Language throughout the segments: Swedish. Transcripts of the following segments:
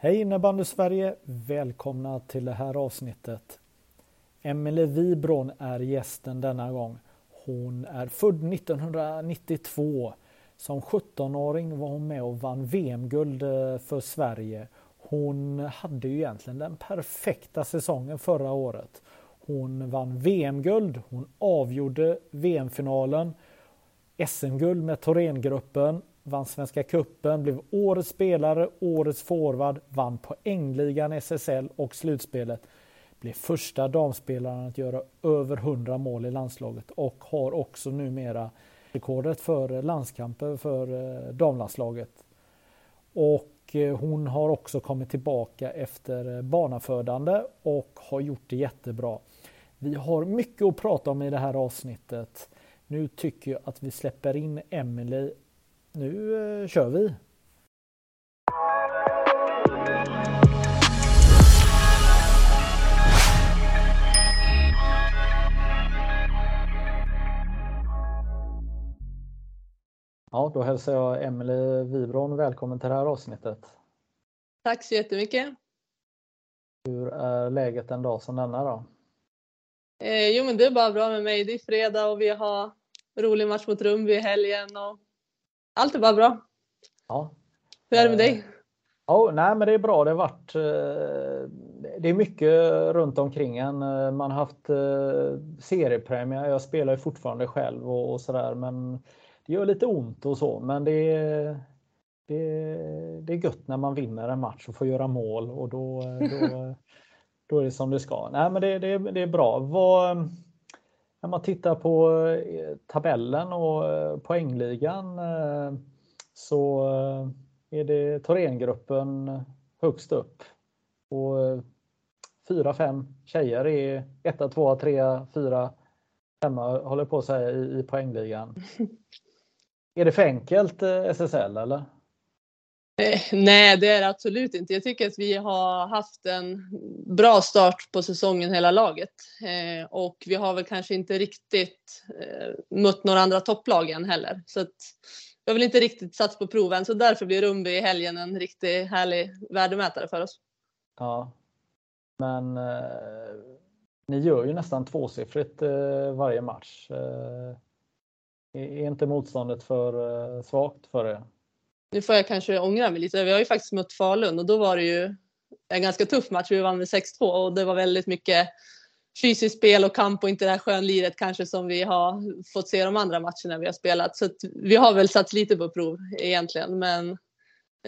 Hej innebandy Sverige! Välkomna till det här avsnittet. Emelie Wibron är gästen denna gång. Hon är född 1992. Som 17-åring var hon med och vann VM-guld eh, för Sverige. Hon hade ju egentligen den perfekta säsongen förra året. Hon vann VM-guld, hon avgjorde VM-finalen, SM-guld med Thorengruppen, vann Svenska Kuppen, blev årets spelare, årets forward, vann poängligan SSL och slutspelet. Blev första damspelaren att göra över 100 mål i landslaget och har också numera rekordet för landskamper för eh, damlandslaget. Och eh, hon har också kommit tillbaka efter eh, barnafödande och har gjort det jättebra. Vi har mycket att prata om i det här avsnittet. Nu tycker jag att vi släpper in Emelie. Nu kör vi! Ja, då hälsar jag Emelie Wibron välkommen till det här avsnittet. Tack så jättemycket. Hur är läget en dag som denna då? Eh, jo, men det är bara bra med mig. Det är fredag och vi har rolig match mot Rumby i helgen och allt är bara bra. Ja. Hur är det med dig? Ja, nej, men det är bra. Det har varit. Eh, det är mycket runt omkring en. Man har haft eh, seriepremiär. Jag spelar ju fortfarande själv och, och sådär, men det gör lite ont och så, men det är, det, det är gött när man vinner en match och får göra mål och då, då, då är det som det ska. Nej, men det, det, det är bra. Vad, när man tittar på eh, tabellen och eh, poängligan eh, så är det Thorengruppen högst upp. Och fyra, fem tjejer är etta, tvåa, trea, fyra, femma håller på att säga i, poängligan. Är det för enkelt SSL eller? Eh, nej, det är det absolut inte. Jag tycker att vi har haft en bra start på säsongen hela laget eh, och vi har väl kanske inte riktigt eh, mött några andra topplag än heller. Så att jag vill inte riktigt satsa på proven så därför blir Rumby i helgen en riktigt härlig värdemätare för oss. Ja, men eh, ni gör ju nästan tvåsiffrigt eh, varje match. Eh, är inte motståndet för eh, svagt för er? Nu får jag kanske ångra mig lite. Vi har ju faktiskt mött Falun och då var det ju en ganska tuff match. Vi vann med 6-2 och det var väldigt mycket fysiskt spel och kamp och inte det här skönliret kanske som vi har fått se de andra matcherna vi har spelat. Så vi har väl satt lite på prov egentligen. Men,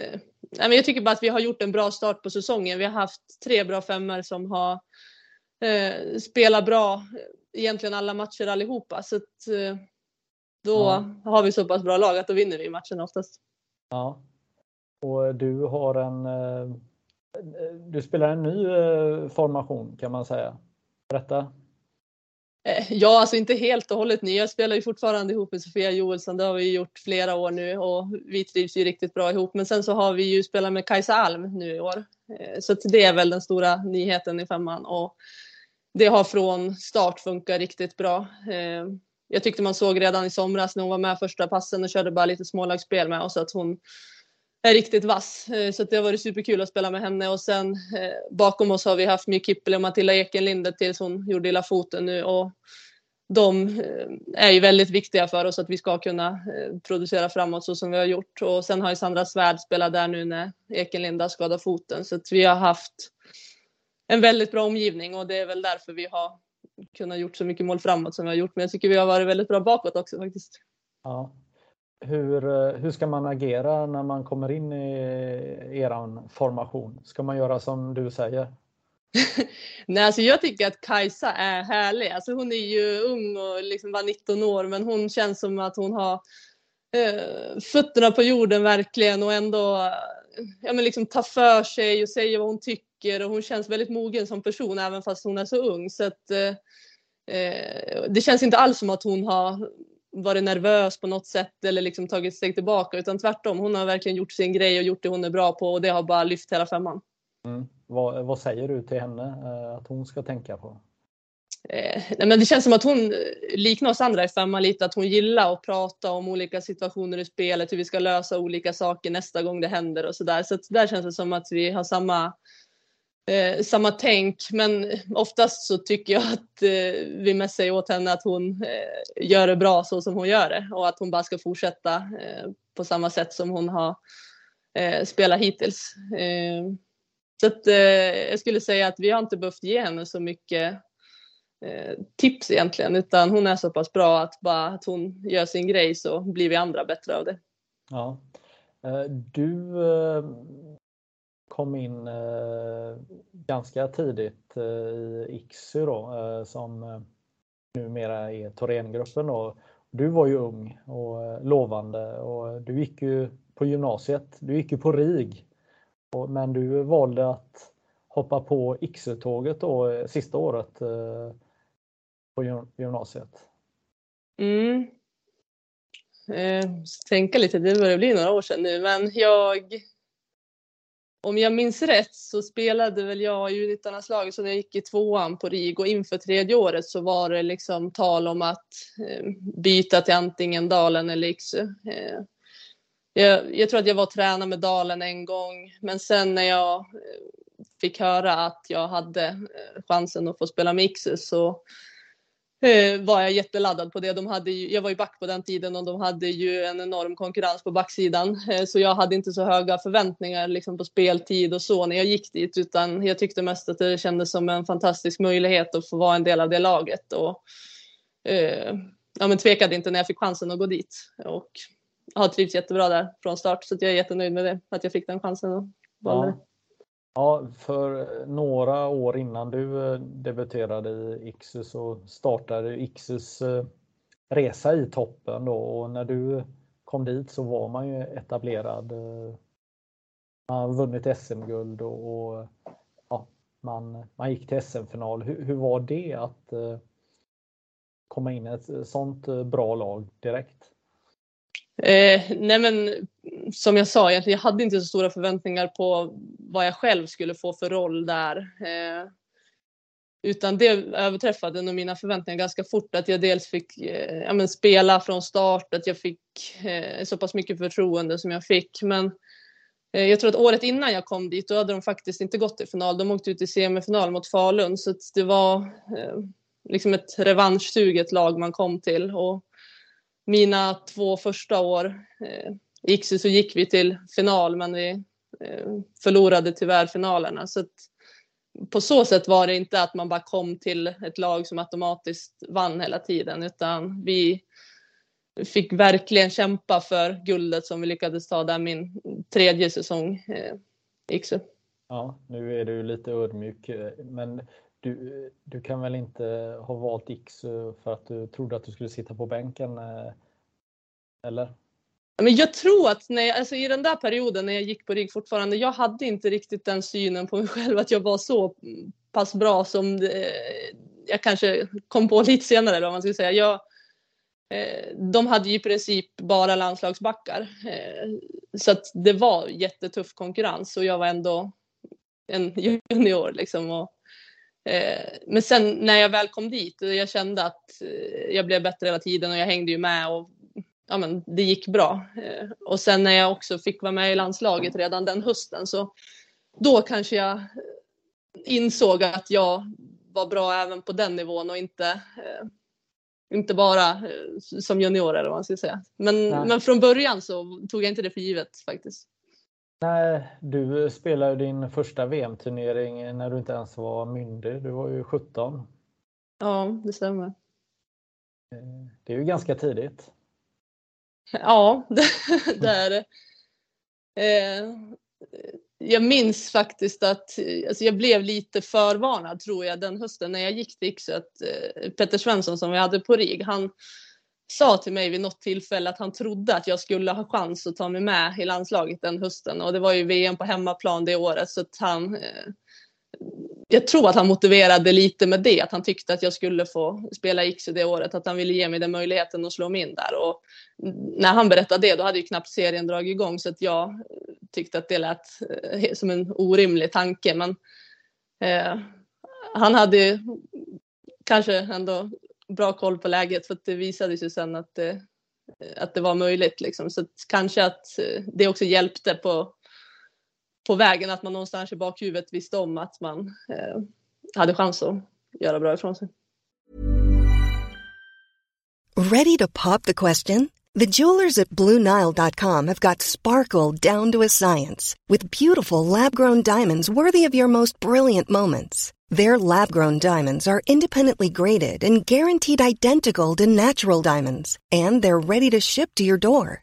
eh, men jag tycker bara att vi har gjort en bra start på säsongen. Vi har haft tre bra femmor som har eh, spelat bra egentligen alla matcher allihopa. Så att, eh, då ja. har vi så pass bra lag att då vinner vi matchen oftast. Ja. Och du har en eh, du spelar en ny eh, formation kan man säga. Berätta. Eh, ja, alltså inte helt och hållet ny. Jag spelar ju fortfarande ihop med Sofia Joelsson. Det har vi gjort flera år nu och vi trivs ju riktigt bra ihop. Men sen så har vi ju spelat med Kajsa Alm nu i år. Så det är väl den stora nyheten i femman och det har från start funkat riktigt bra jag tyckte man såg redan i somras när hon var med första passen och körde bara lite smålagsspel med oss att hon är riktigt vass. Eh, så det har varit superkul att spela med henne. Och sen eh, bakom oss har vi haft My Kippel och Matilda Ekenlinde tills hon gjorde illa foten nu. Och de eh, är ju väldigt viktiga för oss att vi ska kunna eh, producera framåt så som vi har gjort. Och sen har ju Sandra Svärd spelat där nu när Ekenlinda skadade foten. Så att vi har haft en väldigt bra omgivning och det är väl därför vi har kunnat gjort så mycket mål framåt som vi har gjort. Men jag tycker vi har varit väldigt bra bakåt också faktiskt. Ja. Hur, eh, hur ska man agera när man kommer in i eran formation? Ska man göra som du säger? Nej, alltså jag tycker att Kajsa är härlig. Alltså hon är ju ung och liksom var 19 år, men hon känns som att hon har eh, fötterna på jorden verkligen och ändå ja, men liksom ta för sig och säga vad hon tycker och hon känns väldigt mogen som person även fast hon är så ung. Så att, eh, det känns inte alls som att hon har varit nervös på något sätt eller liksom tagit steg tillbaka utan tvärtom. Hon har verkligen gjort sin grej och gjort det hon är bra på och det har bara lyft hela femman. Mm. Vad, vad, säger du till henne eh, att hon ska tänka på? Eh, nej men det känns som att hon liknar oss andra i femman lite, att hon gillar att prata om olika situationer i spelet, hur vi ska lösa olika saker nästa gång det händer och sådär. Så, så där känns det som att vi har samma, eh, samma tänk. Men oftast så tycker jag att eh, vi mest säger åt henne att hon eh, gör det bra så som hon gör det och att hon bara ska fortsätta eh, på samma sätt som hon har eh, spelat hittills. Eh, så att, eh, jag skulle säga att vi har inte behövt ge henne så mycket Eh, tips egentligen, utan hon är så pass bra att bara att hon gör sin grej så blir vi andra bättre av det. Ja. Eh, du eh, kom in eh, ganska tidigt eh, i IXU då, eh, som numera är Thorengruppen. Då. Du var ju ung och lovande och du gick ju på gymnasiet. Du gick ju på RIG. Men du valde att hoppa på IXU-tåget då sista året på gymnasiet? Mm. Eh, tänka lite, det börjar bli några år sedan nu, men jag om jag minns rätt så spelade väl jag i U19-landslaget så när jag gick i tvåan på RIG och inför tredje året så var det liksom tal om att eh, byta till antingen Dalen eller Iksu. Eh, jag, jag, tror att jag var tränare med Dalen en gång, men sen när jag eh, fick höra att jag hade eh, chansen att få spela med Iksu så Eh, var jag jätteladdad på det. De hade ju, jag var ju back på den tiden och de hade ju en enorm konkurrens på backsidan. Eh, så jag hade inte så höga förväntningar liksom på speltid och så när jag gick dit utan jag tyckte mest att det kändes som en fantastisk möjlighet att få vara en del av det laget. Och, eh, ja, men tvekade inte när jag fick chansen att gå dit och har trivts jättebra där från start så jag är jättenöjd med det, att jag fick den chansen. Och ja. Ja, för några år innan du eh, debuterade i Ixus så startade Ixus eh, resa i toppen då och när du kom dit så var man ju etablerad. Eh, man har vunnit SM-guld och, och, ja, man, man gick till SM-final. Hur, hur, var det att komma in i ett sånt bra lag direkt? Eh, nej men som jag sa, jag hade inte så stora förväntningar på vad jag själv skulle få för roll där. Eh, utan det överträffade nog mina förväntningar ganska fort. Att jag dels fick eh, ja, men spela från start, att jag fick eh, så pass mycket förtroende som jag fick. Men eh, jag tror att året innan jag kom dit, då hade de faktiskt inte gått till final. De åkte ut i semifinal mot Falun, så det var eh, liksom ett revanschsuget lag man kom till. Och mina två första år eh, gick så, så gick vi till final men vi eh, förlorade tyvärr finalerna. Så på så sätt var det inte att man bara kom till ett lag som automatiskt vann hela tiden utan vi fick verkligen kämpa för guldet som vi lyckades ta där min tredje säsong eh, gick så. Ja, nu är du lite ödmjuk eh, men du, du kan väl inte ha valt X eh, för att du trodde att du skulle sitta på bänken? Eller? Men jag tror att när jag, alltså i den där perioden när jag gick på RIG fortfarande, jag hade inte riktigt den synen på mig själv att jag var så pass bra som det, jag kanske kom på lite senare eller vad man ska säga. Jag, eh, de hade ju i princip bara landslagsbackar. Eh, så att det var jättetuff konkurrens och jag var ändå en junior liksom. Och, men sen när jag väl kom dit och jag kände att jag blev bättre hela tiden och jag hängde ju med och ja, men det gick bra. Eh, och sen när jag också fick vara med i landslaget redan den hösten så då kanske jag insåg att jag var bra även på den nivån och inte, eh, inte bara eh, som junior eller vad man ska säga. Men, men från början så tog jag inte det för givet faktiskt. Nej, du spelade din första VM-turnering när du inte ens var myndig. Du var ju 17. Ja, det stämmer. Det är ju ganska tidigt. Ja, det, är det. Eh, jag minns faktiskt att alltså jag blev lite förvarnad tror jag den hösten när jag gick till Yxö. Att, eh, Petter Svensson som vi hade på RIG, han sa till mig vid något tillfälle att han trodde att jag skulle ha chans att ta mig med i landslaget den hösten och det var ju VM på hemmaplan det året så att han eh, jag tror att han motiverade lite med det, att han tyckte att jag skulle få spela Iksu det året, att han ville ge mig den möjligheten att slå mig in där. Och när han berättade det, då hade ju knappt serien dragit igång, så att jag tyckte att det lät eh, som en orimlig tanke. Men eh, han hade kanske ändå bra koll på läget, för att det visade sig sen att det, att det var möjligt. Liksom. Så att kanske att eh, det också hjälpte på på vägen att man någonstans i bakhuvudet visste om att man eh, hade chans att göra bra ifrån sig. Ready to pop the question? The jewelers at BlueNile.com have got sparkle down to a science with beautiful lab-grown diamonds worthy of your most brilliant moments. Their lab-grown diamonds are independently graded and guaranteed identical to natural diamonds, and they're ready to ship to your door.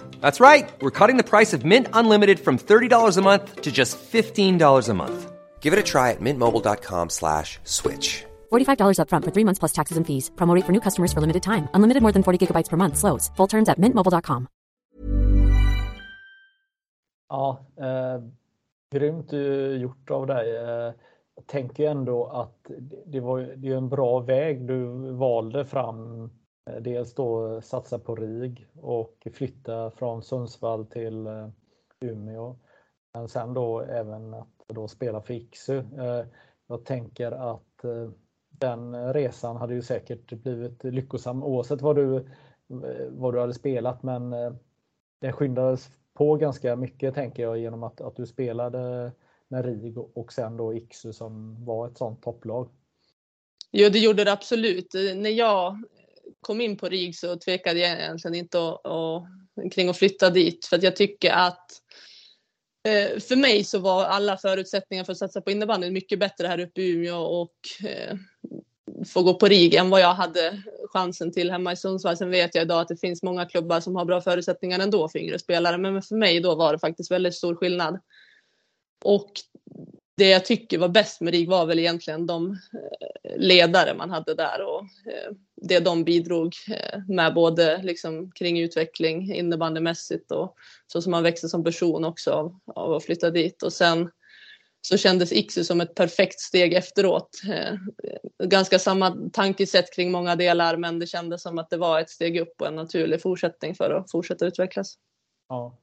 That's right. We're cutting the price of Mint Unlimited from $30 a month to just $15 a month. Give it a try at mintmobile.com slash switch. $45 upfront for three months plus taxes and fees. Promo rate for new customers for limited time. Unlimited more than 40 gigabytes per month. Slows. Full terms at mintmobile.com. Ja, eh, grymt gjort av dig. Eh, jag tänker ändå att det, var, det är en bra väg du valde fram Eh, Eh, dels då satsa på RIG och flytta från Sundsvall till eh, Umeå. Men sen då även att då spela för Iksu. Eh, jag tänker att den resan hade ju säkert blivit lyckosam oavsett vad du, vad du hade spelat men det skyndades på ganska mycket tänker jag genom att, att du spelade med RIG och sen då Iksu som var ett sånt topplag. Jo, det gjorde det absolut. När jag kom in på RIG så tvekade jag egentligen inte och, och, kring att flytta dit för att jag tycker att eh, för mig så var alla förutsättningar för att satsa på innebandyn mycket bättre här uppe i Umeå och eh, få gå på RIG än vad jag hade chansen till hemma i Sundsvall. Sen vet jag idag att det finns många klubbar som har bra förutsättningar ändå för yngre spelare, men för mig då var det faktiskt väldigt stor skillnad. Och det jag tycker var bäst med RIG var väl egentligen de eh, ledare man hade där och eh, det de bidrog eh, med både liksom kring utveckling innebandymässigt och så som man växte som person också av, av att flytta dit och sen så kändes Iksu som ett perfekt steg efteråt. Ganska samma tankesätt kring många delar men det kändes som att det var ett steg upp och en naturlig fortsättning för att fortsätta utvecklas. Ja.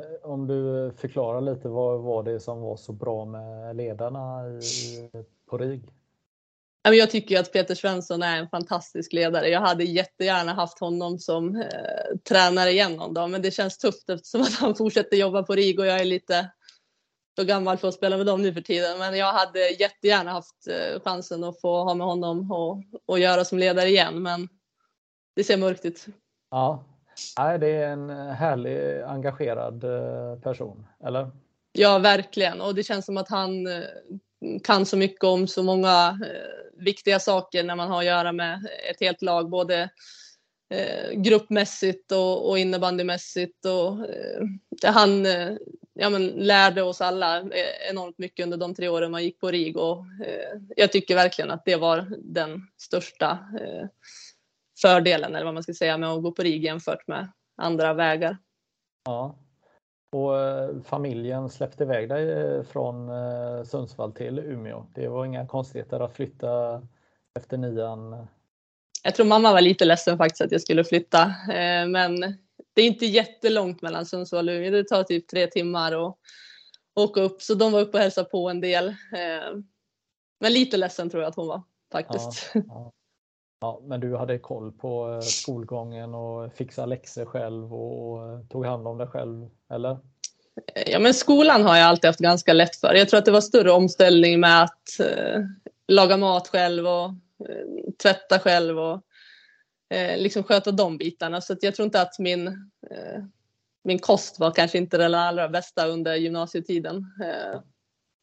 Eh, om du förklarar lite vad var det som var så bra med ledarna i, på RIG? Jag tycker att Peter Svensson är en fantastisk ledare. Jag hade jättegärna haft honom som eh, tränare igen någon dag, men det känns tufft eftersom att han fortsätter jobba på RIG och jag är lite för gammal för att spela med dem nu för tiden. Men jag hade jättegärna haft eh, chansen att få ha med honom och, och göra som ledare igen, men det ser mörkt ut. Ja, Nej, det är en eh, härlig engagerad eh, person, eller? Ja, verkligen. Och det känns som att han eh, kan så mycket om så många viktiga saker när man har att göra med ett helt lag, både gruppmässigt och, och innebandymässigt. Och, han ja, men, lärde oss alla enormt mycket under de tre åren man gick på RIG och jag tycker verkligen att det var den största fördelen eller vad man ska säga med att gå på RIG jämfört med andra vägar. Ja. Och eh, familjen släppte iväg dig eh, från eh, Sundsvall till Umeå. Det var inga konstigheter att flytta efter nian? Jag tror mamma var lite ledsen faktiskt att jag skulle flytta. Men det är inte jättelångt mellan Sundsvall och Umeå. Det tar typ tre timmar att åka upp. Så de var uppe och hälsade på en del. Men lite ledsen tror jag att hon var faktiskt. Ja, ja. Ja, men du hade koll på eh, skolgången och fixade läxor själv och eh, tog hand om dig själv, eller? Ja, men skolan har jag alltid haft ganska lätt för. Jag tror att det var större omställning med att eh, laga mat själv och eh, tvätta själv och eh, liksom sköta de bitarna. Så jag tror inte att min, eh, min kost var kanske inte den allra bästa under gymnasietiden.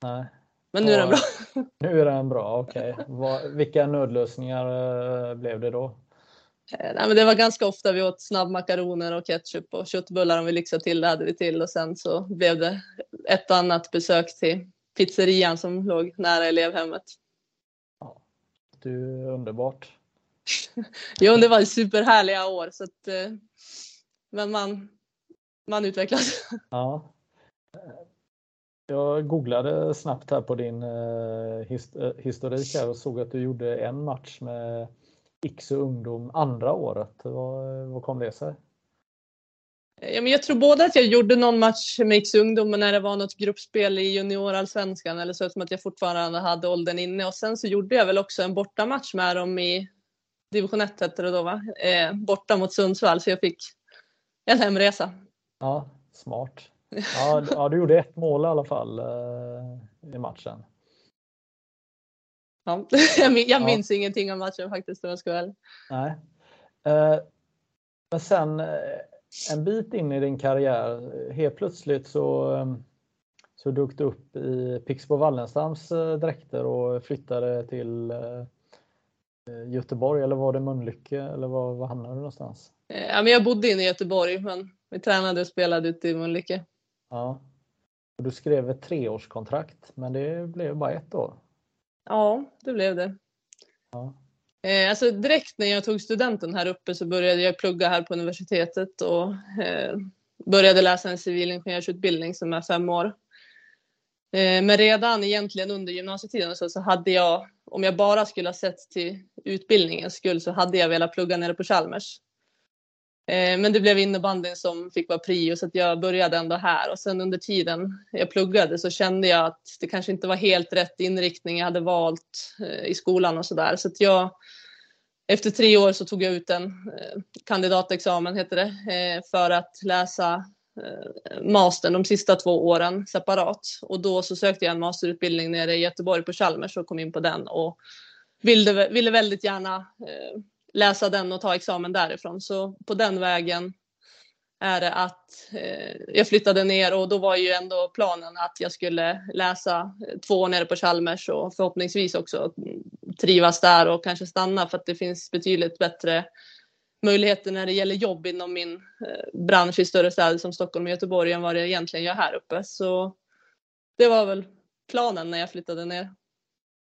Nej. Men nu är den bra. Nu är den bra, okej. Okay. Vilka nödlösningar blev det då? Nej, men det var ganska ofta vi åt snabbmakaroner och ketchup och köttbullar om vi lyxade till det hade vi till och sen så blev det ett annat besök till pizzerian som låg nära elevhemmet. Ja, du är underbart. jo, det var superhärliga år så att, men man, man utvecklas. Ja. Jag googlade snabbt här på din historik här och såg att du gjorde en match med Iksu ungdom andra året. Vad, vad kom det sig? Ja, men jag tror både att jag gjorde någon match med Iksu ungdom när det var något gruppspel i juniorallsvenskan eller så som att jag fortfarande hade åldern inne och sen så gjorde jag väl också en bortamatch med dem i division 1 hette det då va? Eh, borta mot Sundsvall så jag fick en hemresa. Ja, smart. Ja, ja du gjorde ett mål i alla fall eh, i matchen. Ja, jag minns ja. ingenting av matchen faktiskt om jag ska väl. Nej. Eh, men sen eh, en bit in i din karriär, helt plötsligt så, så dök du upp i Pixbo Wallenstams dräkter och flyttade till Göteborg eller var det Mölnlycke eller var, var hamnade du någonstans? Ja, men jag bodde inne i Göteborg men vi tränade och spelade ute i Mölnlycke. Ja. Du skrev ett treårskontrakt men det blev bara ett år. Ja, det blev det. Ja. Eh, alltså direkt när jag tog studenten här uppe så började jag plugga här på universitetet och eh, började läsa en civilingenjörsutbildning som är fem år. Eh, men redan egentligen under gymnasietiden så, så hade jag, om jag bara skulle ha sett till utbildningens skull, så hade jag velat plugga nere på Chalmers. Eh, men det blev innebandyn som fick vara prio så att jag började ändå här. Och sen under tiden jag pluggade så kände jag att det kanske inte var helt rätt inriktning jag hade valt eh, i skolan och så där så att jag efter tre år så tog jag ut en eh, kandidatexamen heter det för att läsa mastern de sista två åren separat. Och då så sökte jag en masterutbildning nere i Göteborg på Chalmers och kom in på den och ville, ville väldigt gärna läsa den och ta examen därifrån. Så på den vägen är det att eh, jag flyttade ner och då var ju ändå planen att jag skulle läsa eh, två år nere på Chalmers och förhoppningsvis också trivas där och kanske stanna för att det finns betydligt bättre möjligheter när det gäller jobb inom min eh, bransch i större städer som Stockholm och Göteborg än vad det egentligen gör här uppe. Så det var väl planen när jag flyttade ner.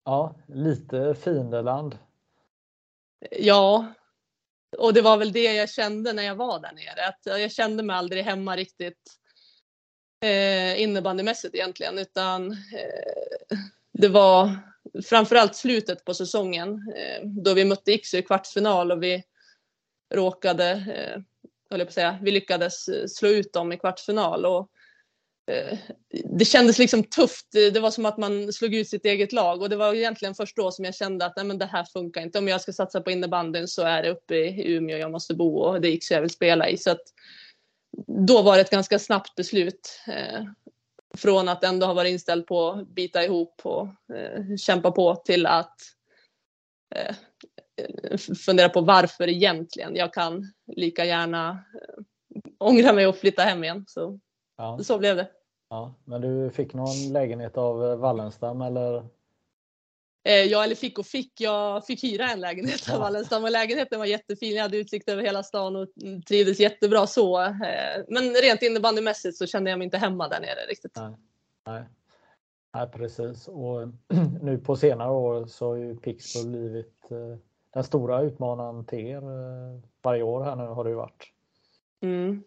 Ja, lite fiendeland Ja, och det var väl det jag kände när jag var där nere. Att jag kände mig aldrig hemma riktigt eh, innebandymässigt egentligen, utan eh, det var framförallt slutet på säsongen eh, då vi mötte Iksu i kvartsfinal och vi råkade, eh, jag på att säga, vi lyckades eh, slå ut dem i kvartsfinal. Och, Eh, det kändes liksom tufft. Det var som att man slog ut sitt eget lag och det var egentligen först då som jag kände att nej, men det här funkar inte. Om jag ska satsa på innebandyn så är det uppe i Umeå jag måste bo och det gick så jag vill spela i. Så att, då var det ett ganska snabbt beslut. Eh, från att ändå ha varit inställd på att bita ihop och eh, kämpa på till att eh, fundera på varför egentligen. Jag kan lika gärna eh, ångra mig och flytta hem igen. Så, ja. så blev det. Ja, men du fick någon lägenhet av eh, Wallenstam eller? Eh, ja, eller fick och fick. Jag fick hyra en lägenhet av ja. Wallenstam och lägenheten var jättefin. Jag hade utsikt över hela stan och trivdes jättebra så. Eh, men rent innebandymässigt så kände jag mig inte hemma där nere riktigt. Nej, nej. nej precis. Och nu på senare år så har ju Pixbo blivit den stora utmanaren till er. Varje år här nu har det ju varit. Mm.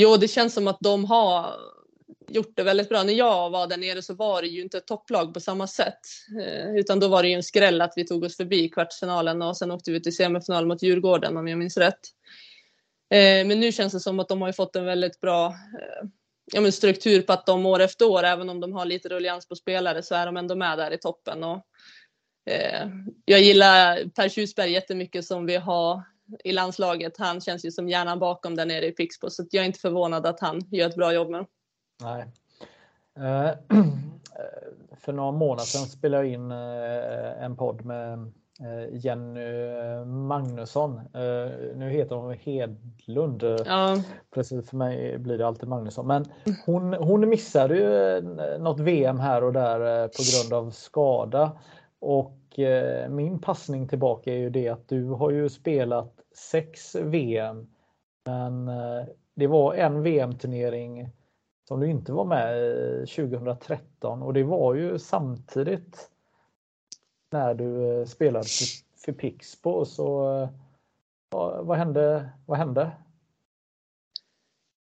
Jo, det känns som att de har gjort det väldigt bra. När jag var där nere så var det ju inte ett topplag på samma sätt. Eh, utan då var det ju en skräll att vi tog oss förbi kvartsfinalen och sen åkte vi till semifinal mot Djurgården om jag minns rätt. Eh, men nu känns det som att de har fått en väldigt bra eh, ja, men struktur på att de år efter år, även om de har lite ruljans på spelare, så är de ändå med där i toppen. Och, eh, jag gillar Per Tjusberg jättemycket som vi har i landslaget. Han känns ju som hjärnan bakom där nere i Pixbo så jag är inte förvånad att han gör ett bra jobb med Nej. Eh, för några månader sedan spelade jag in eh, en podd med Eh, Jenny Magnusson. Nu heter hon Hedlund. Ja. Precis för mig blir det alltid Magnusson. Men hon, hon missade ju något VM här och där på grund av skada. Och min passning tillbaka är ju det att du har ju spelat sex VM. Men eh, det var en VM-turnering som du inte var med i 2013 och det var ju samtidigt när du eh, spelade för, Pixbo. Så eh, vad, hände? Vad hände?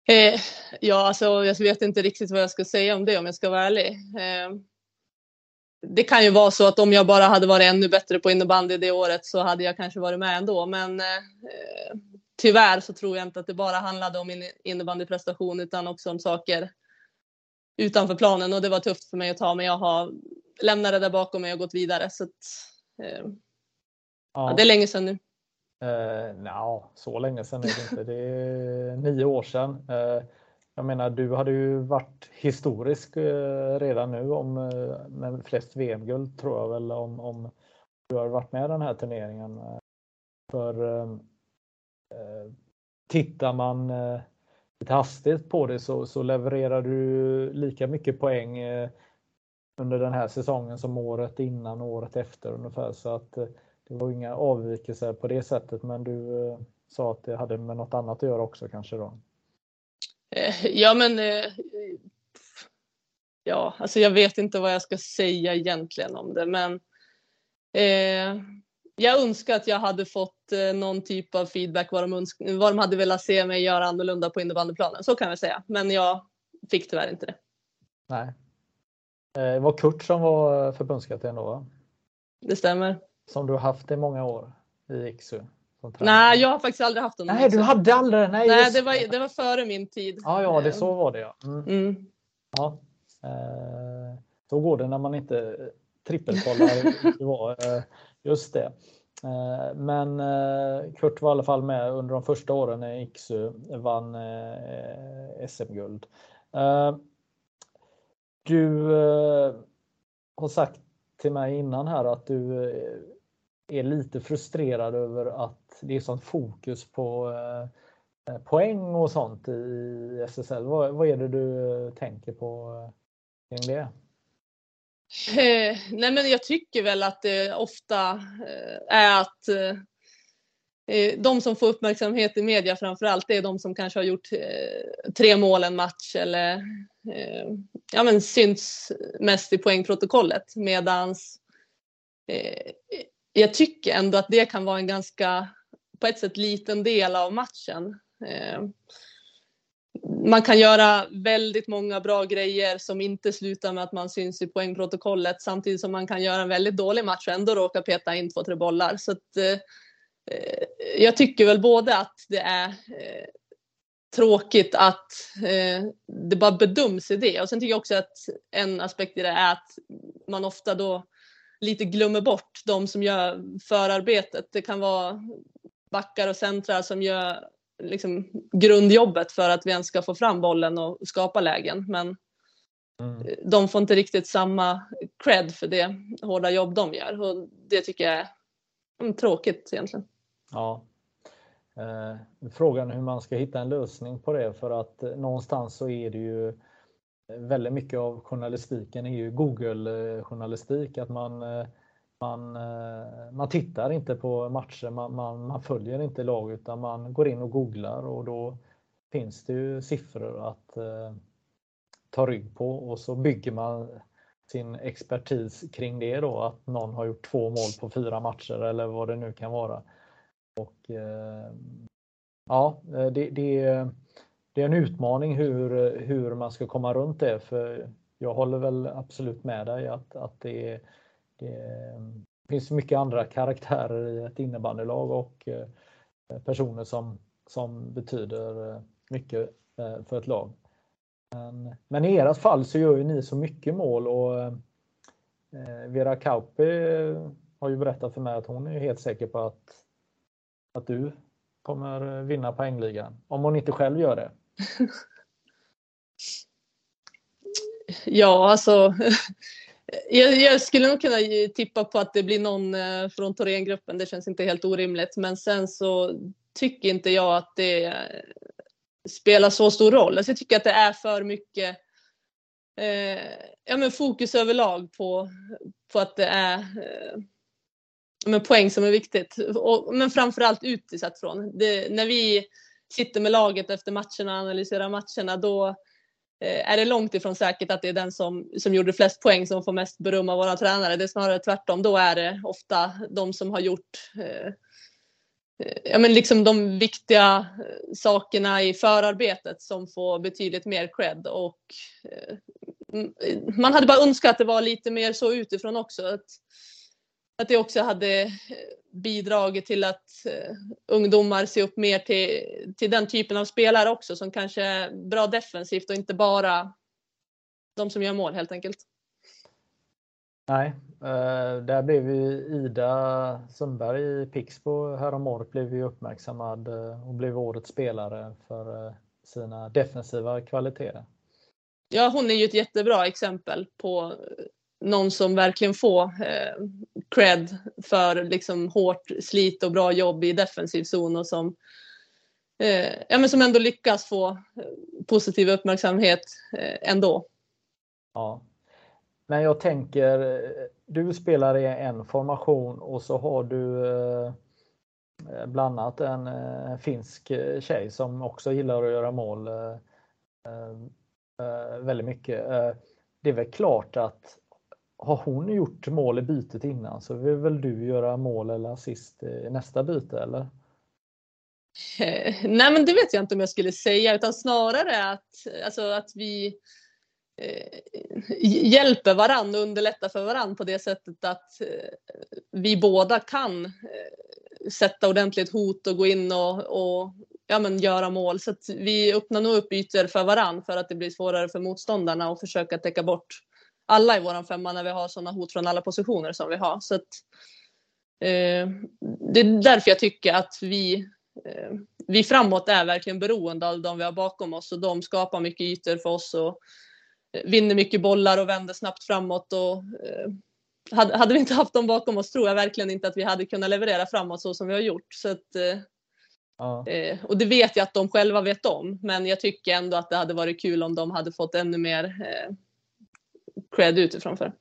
Eh, ja, alltså, jag vet inte riktigt vad jag ska säga om det om jag ska vara ärlig. Eh, det kan ju vara så att om jag bara hade varit ännu bättre på innebandy det året så hade jag kanske varit med ändå. Men eh, tyvärr så tror jag inte att det bara handlade om min innebandyprestation utan också om saker utanför planen och det var tufft för mig att ta men jag har lämnat det där bakom mig och gått vidare. Så att, eh, ja. Ja, det är länge sedan nu. Eh, no, så länge sedan är det inte. Det är nio år sedan. Eh, jag menar, du hade ju varit historisk eh, redan nu om eh, med flest VM-guld tror jag väl om, om du har varit med i den här turneringen. För ehm, eh, tittar man eh, lite hastigt på det så, så levererar du lika mycket poäng under den här säsongen som året innan och året efter ungefär. Så att det var inga avvikelser på det sättet. Men du sa att det hade med något annat att göra också kanske då? Eh, ja, men. Eh, ja, alltså jag vet inte vad jag ska säga egentligen om det, men. Eh, jag önskar att jag hade fått eh, någon typ av feedback vad de, önsk- vad de hade velat se mig göra annorlunda på innebandyplanen. Så kan jag säga, men jag fick tyvärr inte det. Nej. Eh, det var Kurt som var förbundskapten då? Va? Det stämmer. Som du har haft i många år i Iksu? Nej, jag har faktiskt aldrig haft honom. Nej, du hade aldrig Nej, Nej det, var, det var före min tid. Ja, ja, det så var det ja. Mm. Mm. ja. Eh, så går det när man inte trippelkollar. eh, just det. Eh, men eh, Kurt var i alla fall med under de första åren när Iksu vann eh, SM-guld. Eh, du har sagt till mig innan här att du är lite frustrerad över att det är sånt fokus på eh, poäng och sånt i SSL. Vad, vad är det du eh, tänker på eh, kring det? Eh, nej men jag tycker väl att det ofta eh, är att de som får uppmärksamhet i media framför allt det är de som kanske har gjort tre mål en match eller ja, men syns mest i poängprotokollet medans jag tycker ändå att det kan vara en ganska, på ett sätt, liten del av matchen. Eh, man kan göra väldigt många bra grejer som inte slutar med att man syns i poängprotokollet samtidigt som man kan göra en väldigt dålig match och ändå råka peta in två, tre bollar. Så att, eh, eh jag tycker väl både att det är eh, tråkigt att eh, det bara bedöms i det och sen tycker jag också att en aspekt i det är att man ofta då lite glömmer bort de som gör förarbetet. Det kan vara backar och centrar som gör liksom grundjobbet för att vi ens ska få fram bollen och skapa lägen. Men mm. de får inte riktigt samma cred för det hårda jobb de gör och det tycker jag är tråkigt egentligen. Ja. Eh, frågan hur man ska hitta en lösning på det för att eh, någonstans så är det ju väldigt mycket av journalistiken är ju Google-journalistik. Att man, eh, man, eh, man tittar inte på matcher, man, man, man, följer inte lag utan man går in och googlar och då finns det ju siffror att eh, ta rygg på och så bygger man sin expertis kring det då att någon har gjort två mål på fyra matcher eller vad det nu kan vara. Och eh, Ja, eh, det, det det är en utmaning hur, hur man ska komma runt det. För jag håller väl absolut med dig att, att det, det finns mycket andra karaktärer i ett innebandylag och eh, personer som, som betyder eh, mycket eh, för ett lag. Men, men i ert fall så gör ju ni så mycket mål och Vera Kauppi har ju berättat för mig att hon är helt säker på att, att du kommer vinna poängligan. Om hon inte själv gör det ja, alltså Jag, jag, skulle nog kunna tippa på att det blir någon eh, från Thorengruppen. Det känns inte helt orimligt. Men sen så tycker inte jag att det spelar så stor roll. Alltså jag tycker att det är för mycket eh, ja, men fokus överlag på, på att det är eh, men poäng som är viktigt. Och, men framförallt utisett från. Det, när vi sitter med laget efter matcherna och analyserar matcherna då eh, är det långt ifrån säkert att det är den som, som gjorde flest poäng som får mest beröm av våra tränare. Det är snarare tvärtom. Då är det ofta de som har gjort eh, eh ja, men liksom de viktiga eh, sakerna i förarbetet som får betydligt mer cred. Och, eh, man hade bara önskat att det var lite mer så utifrån också. Att, att det också hade eh, bidragit till att uh, ungdomar ser upp mer till, till den typen av spelare också som kanske är bra defensivt och inte bara de som gör mål helt enkelt. Nej, uh, där blev ju Ida Sundberg i Pixbo häromåret blev ju uppmärksammad och blev årets spelare för sina defensiva kvaliteter. Ja, hon är ju ett jättebra exempel på någon som verkligen får eh, cred för liksom hårt slit och bra jobb i defensiv zon och som, eh, ja, men som ändå lyckas få eh, positiv uppmärksamhet eh, ändå. Ja. Men jag tänker, eh, du spelar i en formation och så har du eh, eh bland annat en eh, finsk tjej som också gillar att göra mål väldigt mycket. Det är väl klart att har hon gjort mål i bytet innan så vill väl du göra mål eller assist i nästa byte eller? Eh, nej men det vet jag inte om jag skulle säga utan snarare att, alltså att vi eh, hjälper varann och underlättar för varann på det sättet att eh, vi båda kan eh, sätta ordentligt hot och gå in och, och ja, men göra mål. Så att vi öppnar nog upp ytor för varann för att det blir svårare för motståndarna att försöka täcka bort alla i våran femma när vi har sådana hot från alla positioner som vi har. Så att, eh, det är därför jag tycker att vi, eh, vi framåt är verkligen beroende av de vi har bakom oss och de skapar mycket ytor för oss och eh, vinner mycket bollar och vänder snabbt framåt. Och, eh, hade, hade vi inte haft dem bakom oss tror jag verkligen inte att vi hade kunnat leverera framåt så som vi har gjort. Så att, eh, Ja. Eh, och det vet jag att de själva vet om, men jag tycker ändå att det hade varit kul om de hade fått ännu mer cred utifrån för.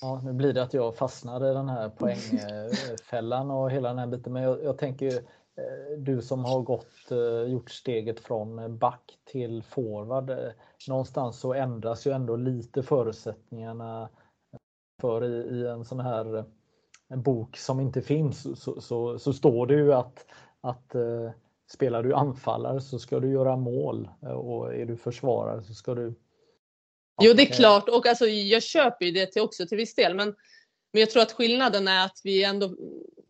Ja, nu blir det att jag fastnar i den här poängfällan och hela den här biten. Men jag, jag tänker ju eh, du som har gått, eh, gjort steget från back till forward. Eh, någonstans så ändras ju ändå lite förutsättningarna för i, i en sån här en bok som inte finns så, så, så står det ju att, att spelar du anfallare så ska du göra mål och är du försvarare så ska du Jo, det är klart. Och alltså, jag köper ju det till också till viss del. Men, men jag tror att skillnaden är att vi ändå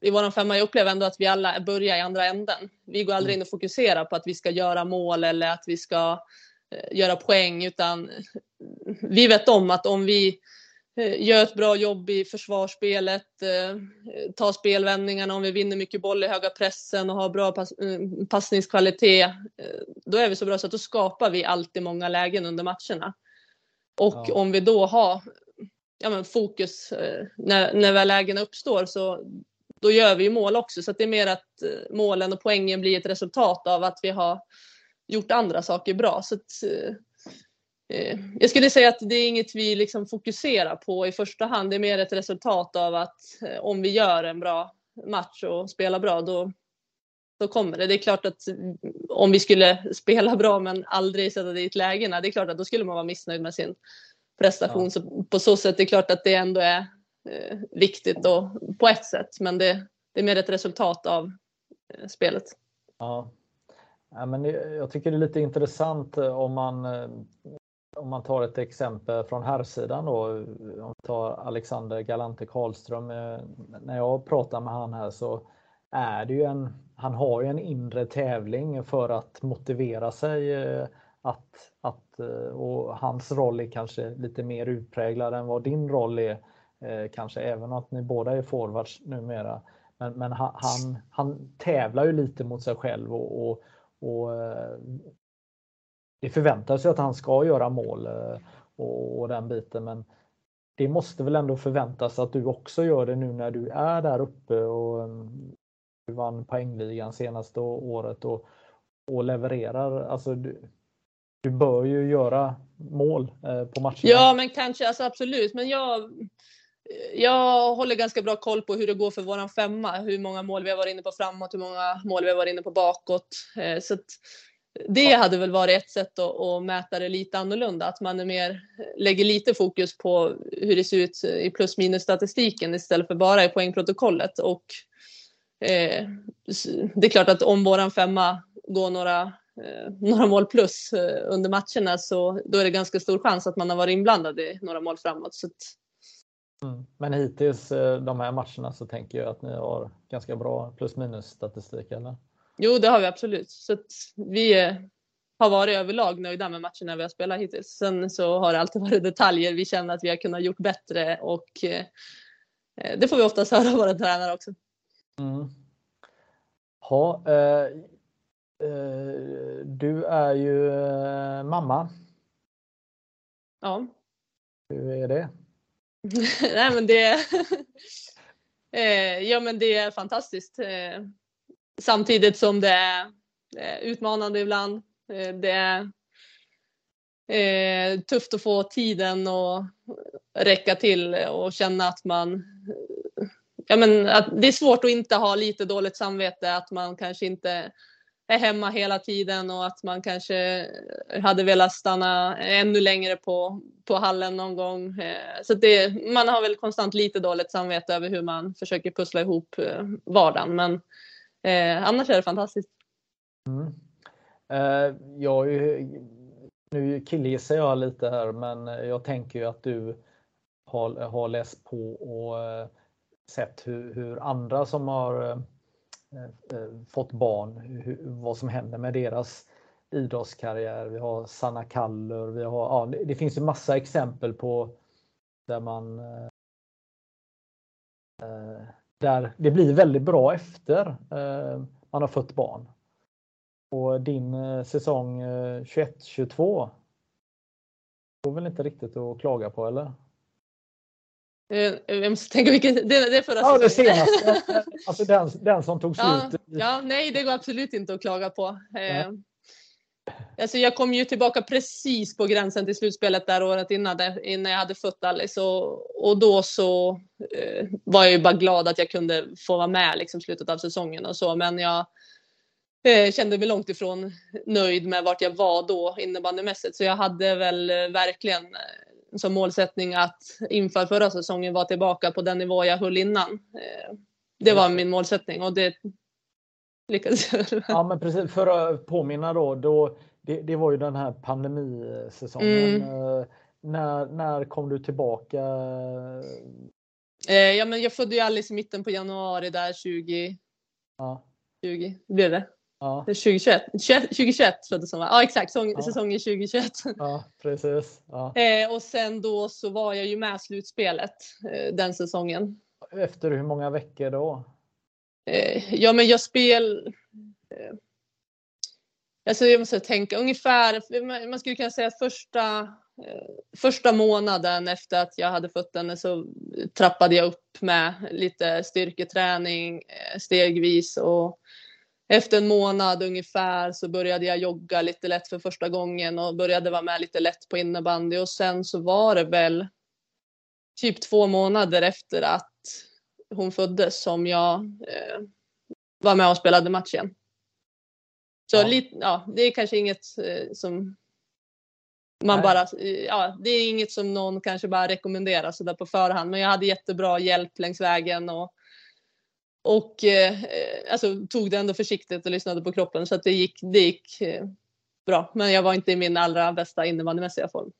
i våran femma, jag upplever ändå att vi alla börjar i andra änden. Vi går aldrig mm. in och fokuserar på att vi ska göra mål eller att vi ska eh, göra poäng, utan vi vet om att om vi eh, gör ett bra jobb i försvarsspelet, eh, tar spelvändningarna, om vi vinner mycket boll i höga pressen och har bra pass, eh, passningskvalitet, eh, då är vi så bra så att då skapar vi alltid många lägen under matcherna. Och ja. om vi då har ja, men fokus eh, när, när väl lägena uppstår så då gör vi ju mål också. Så det är mer att eh, målen och poängen blir ett resultat av att vi har gjort andra saker bra. Så att, eh, jag skulle säga att det är inget vi liksom fokuserar på i första hand. Det är mer ett resultat av att om vi gör en bra match och spelar bra då, då kommer det. Det är klart att om vi skulle spela bra men aldrig sätta dit lägena, det är klart att då skulle man vara missnöjd med sin prestation. Ja. Så på så sätt är det klart att det ändå är eh, viktigt och, på ett sätt, men det, det är mer ett resultat av eh, spelet. Ja. ja, men jag tycker det är lite intressant eh, om man om man tar ett exempel från här sidan då, om vi tar Alexander Galante Karlström. När jag pratar med han här så är det ju en, han har ju en inre tävling för att motivera sig eh, att, att eh, och hans roll är kanske lite mer utpräglad än vad din roll är. Eh, kanske även att ni båda är forwards numera. Men, men han, han, tävlar ju lite mot sig själv och, och, och det förväntas ju att han ska göra mål och, och den biten. Men det måste väl ändå förväntas att du också gör det nu när du är där uppe och vann poängligan senaste året och, och levererar. Alltså du, du bör ju göra mål eh, på matcherna. Ja, men kanske, alltså absolut. Men jag, jag håller ganska bra koll på hur det går för våran femma, hur många mål vi har varit inne på framåt, hur många mål vi har varit inne på bakåt. Eh, så det hade väl varit ett sätt att, att, mäta det lite annorlunda, att man är mer, lägger lite fokus på hur det ser ut i plus minus statistiken istället för bara i poängprotokollet. Och eh, det är klart att om våran femma går några, eh, några mål plus eh, under matcherna så då är det ganska stor chans att man har varit inblandad i några mål framåt. Så att, Mm. Men hittills eh, de här matcherna så tänker jag att ni har ganska bra plus minus statistik eller? Jo, det har vi absolut. Så vi eh, har varit överlag nöjda med matcherna vi har spelat hittills. Sen så har det alltid varit detaljer vi känner att vi har kunnat gjort bättre och eh, det får vi oftast höra av våra tränare också. Mm. Ha, eh, eh, du är ju eh, mamma. Ja. Hur är det? Nej men det, eh, ja, men det är fantastiskt. Eh, samtidigt som det är eh, utmanande ibland. Det är tufft att få tiden att räcka till och känna att man ja, men att det är svårt att inte ha lite dåligt samvete, att man kanske inte är hemma hela tiden och att man kanske hade velat stanna ännu längre på, på hallen någon gång. Eh, så det, man har väl konstant lite dåligt samvete över hur man försöker pussla ihop eh, vardagen. Men eh, annars är det fantastiskt. Mm. Eh, jag nu killgissar jag lite här men jag tänker ju att du har, har läst på och eh, sett hur, hur andra som har eh, eh, fått barn, hur, vad som händer med deras idrottskarriär. Vi har Sanna Kallur, vi har, ja, det, det finns ju massa exempel på där man eh, eh där det blir väldigt bra efter eh, man har fött barn. Och din säsong 21-22 går väl inte riktigt att klaga på eller? Eh, jag måste tänka vilken, det, det är förra Ja, det senaste. alltså den, den som tog ja, slut. Ja, nej, det går absolut inte att klaga på. Eh, alltså jag kom ju tillbaka precis på gränsen till slutspelet där året innan, innan jag hade fött Alice och, och då så eh, var jag ju bara glad att jag kunde få vara med liksom slutet av säsongen och så, men jag eh, kände mig långt ifrån nöjd med vart jag var då innebandymässigt, så jag hade väl eh, verkligen som målsättning att inför förra säsongen vara tillbaka på den nivå jag höll innan. Eh, det var min målsättning och det lyckades jag. Ja men precis, för att påminna då, då det, det var ju den här pandemisäsongen. Mm. Eh, när, när kom du tillbaka? Eh, ja men jag födde ju Alice i mitten på januari där 20. Ja. 20, blev det? Ja. 2021, 2021 föddes hon va? Ja exakt, säsong, ja. säsongen 2021. Ja precis. Ja. Eh, och sen då så var jag ju med slutspelet eh, den säsongen. Efter hur många veckor då? Eh, ja men jag spel... Eh, alltså jag måste tänka ungefär, man skulle kunna säga att första, eh, första månaden efter att jag hade fött henne så trappade jag upp med lite styrketräning eh, stegvis och efter en månad ungefär så började jag jogga lite lätt för första gången och började vara med lite lätt på innebandy och sen så var det väl typ två månader efter att hon föddes som jag eh, var med och spelade matchen. Så ja. Lite, ja, det är kanske inget eh, som man Nej. bara, ja, det är inget som någon kanske bara rekommenderar sådär på förhand, men jag hade jättebra hjälp längs vägen och och eh, alltså, tog det ändå försiktigt och lyssnade på kroppen så att det gick, det gick eh, bra. Men jag var inte i min allra bästa innebandymässiga form.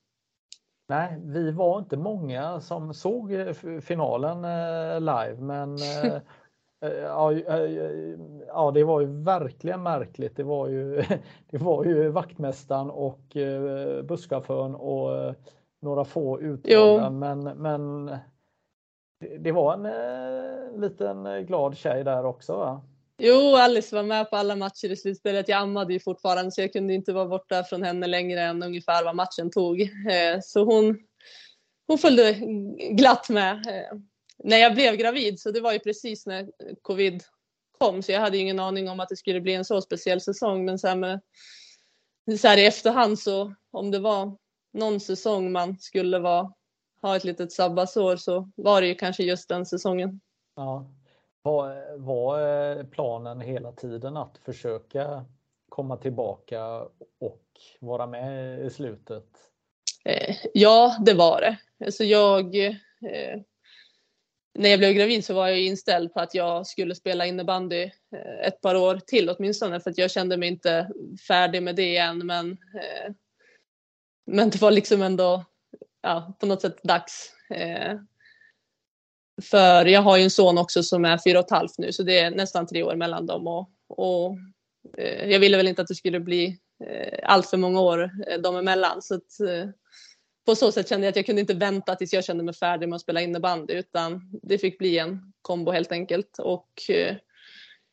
Nej, vi var inte många som såg eh, finalen eh, live, men eh, eh, ja, ja, det var ju verkligen märkligt. Det var ju, det var ju vaktmästaren och busschauffören och några få utvalda, men, men det var en eh, liten eh, glad tjej där också va? Jo, Alice var med på alla matcher i slutspelet. Jag ammade ju fortfarande så jag kunde inte vara borta från henne längre än ungefär vad matchen tog. Eh, så hon, hon följde glatt med. Eh, när jag blev gravid så det var ju precis när covid kom så jag hade ingen aning om att det skulle bli en så speciell säsong men så här, med, så här i efterhand så om det var någon säsong man skulle vara, ha ett litet sabbatsår så var det ju kanske just den säsongen. Ja. Var, var planen hela tiden att försöka komma tillbaka och vara med i slutet? Eh, ja, det var det. Alltså jag, eh, när jag blev gravid så var jag inställd på att jag skulle spela innebandy eh, ett par år till åtminstone för att jag kände mig inte färdig med det än. Men, men det var liksom ändå ja, på något sätt dags. Eh, för jag har ju en son också som är fyra och ett halvt nu så det är nästan tre år mellan dem och, och eh, jag ville väl inte att det skulle bli eh, allt för många år eh, dem emellan. Så att, eh, på så sätt kände jag att jag kunde inte vänta tills jag kände mig färdig med att spela innebandy utan det fick bli en kombo helt enkelt. Och, eh,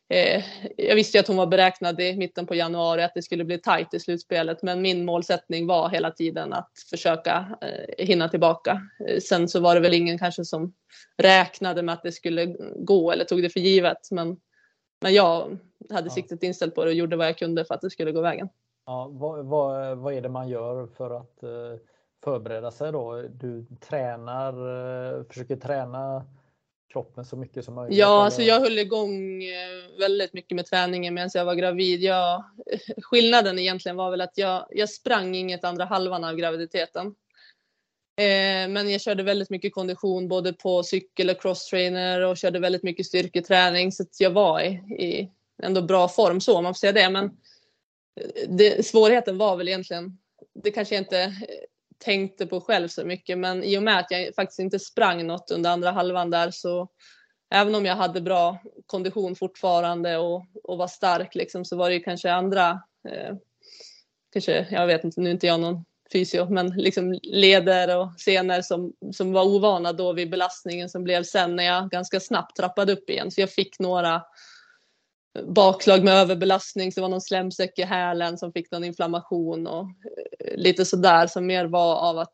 eh, jag visste ju att hon var beräknad i mitten på januari att det skulle bli tajt i slutspelet men min målsättning var hela tiden att försöka eh, hinna tillbaka. sen så var det väl ingen kanske som räknade med att det skulle gå eller tog det för givet men, men jag hade ja. siktet inställt på det och gjorde vad jag kunde för att det skulle gå vägen. Ja, vad, vad, vad är det man gör för att eh, förbereda sig då? Du tränar, eh, försöker träna kroppen så mycket som möjligt? Ja, alltså jag höll igång eh, väldigt mycket med träningen medan jag var gravid. Jag, skillnaden egentligen var väl att jag, jag sprang inget andra halvan av graviditeten. Eh, men jag körde väldigt mycket kondition både på cykel och crosstrainer och körde väldigt mycket styrketräning så att jag var i, i ändå bra form så om man får säga det. Men det, svårigheten var väl egentligen, det kanske inte tänkte på själv så mycket men i och med att jag faktiskt inte sprang något under andra halvan där så även om jag hade bra kondition fortfarande och, och var stark liksom så var det ju kanske andra eh, kanske, jag vet inte, nu är inte jag någon fysio, men liksom leder och senor som, som var ovana då vid belastningen som blev sen när jag ganska snabbt trappade upp igen. Så jag fick några bakslag med överbelastning, så det var någon slemsäck i hälen som fick någon inflammation och eh, lite sådär som mer var av att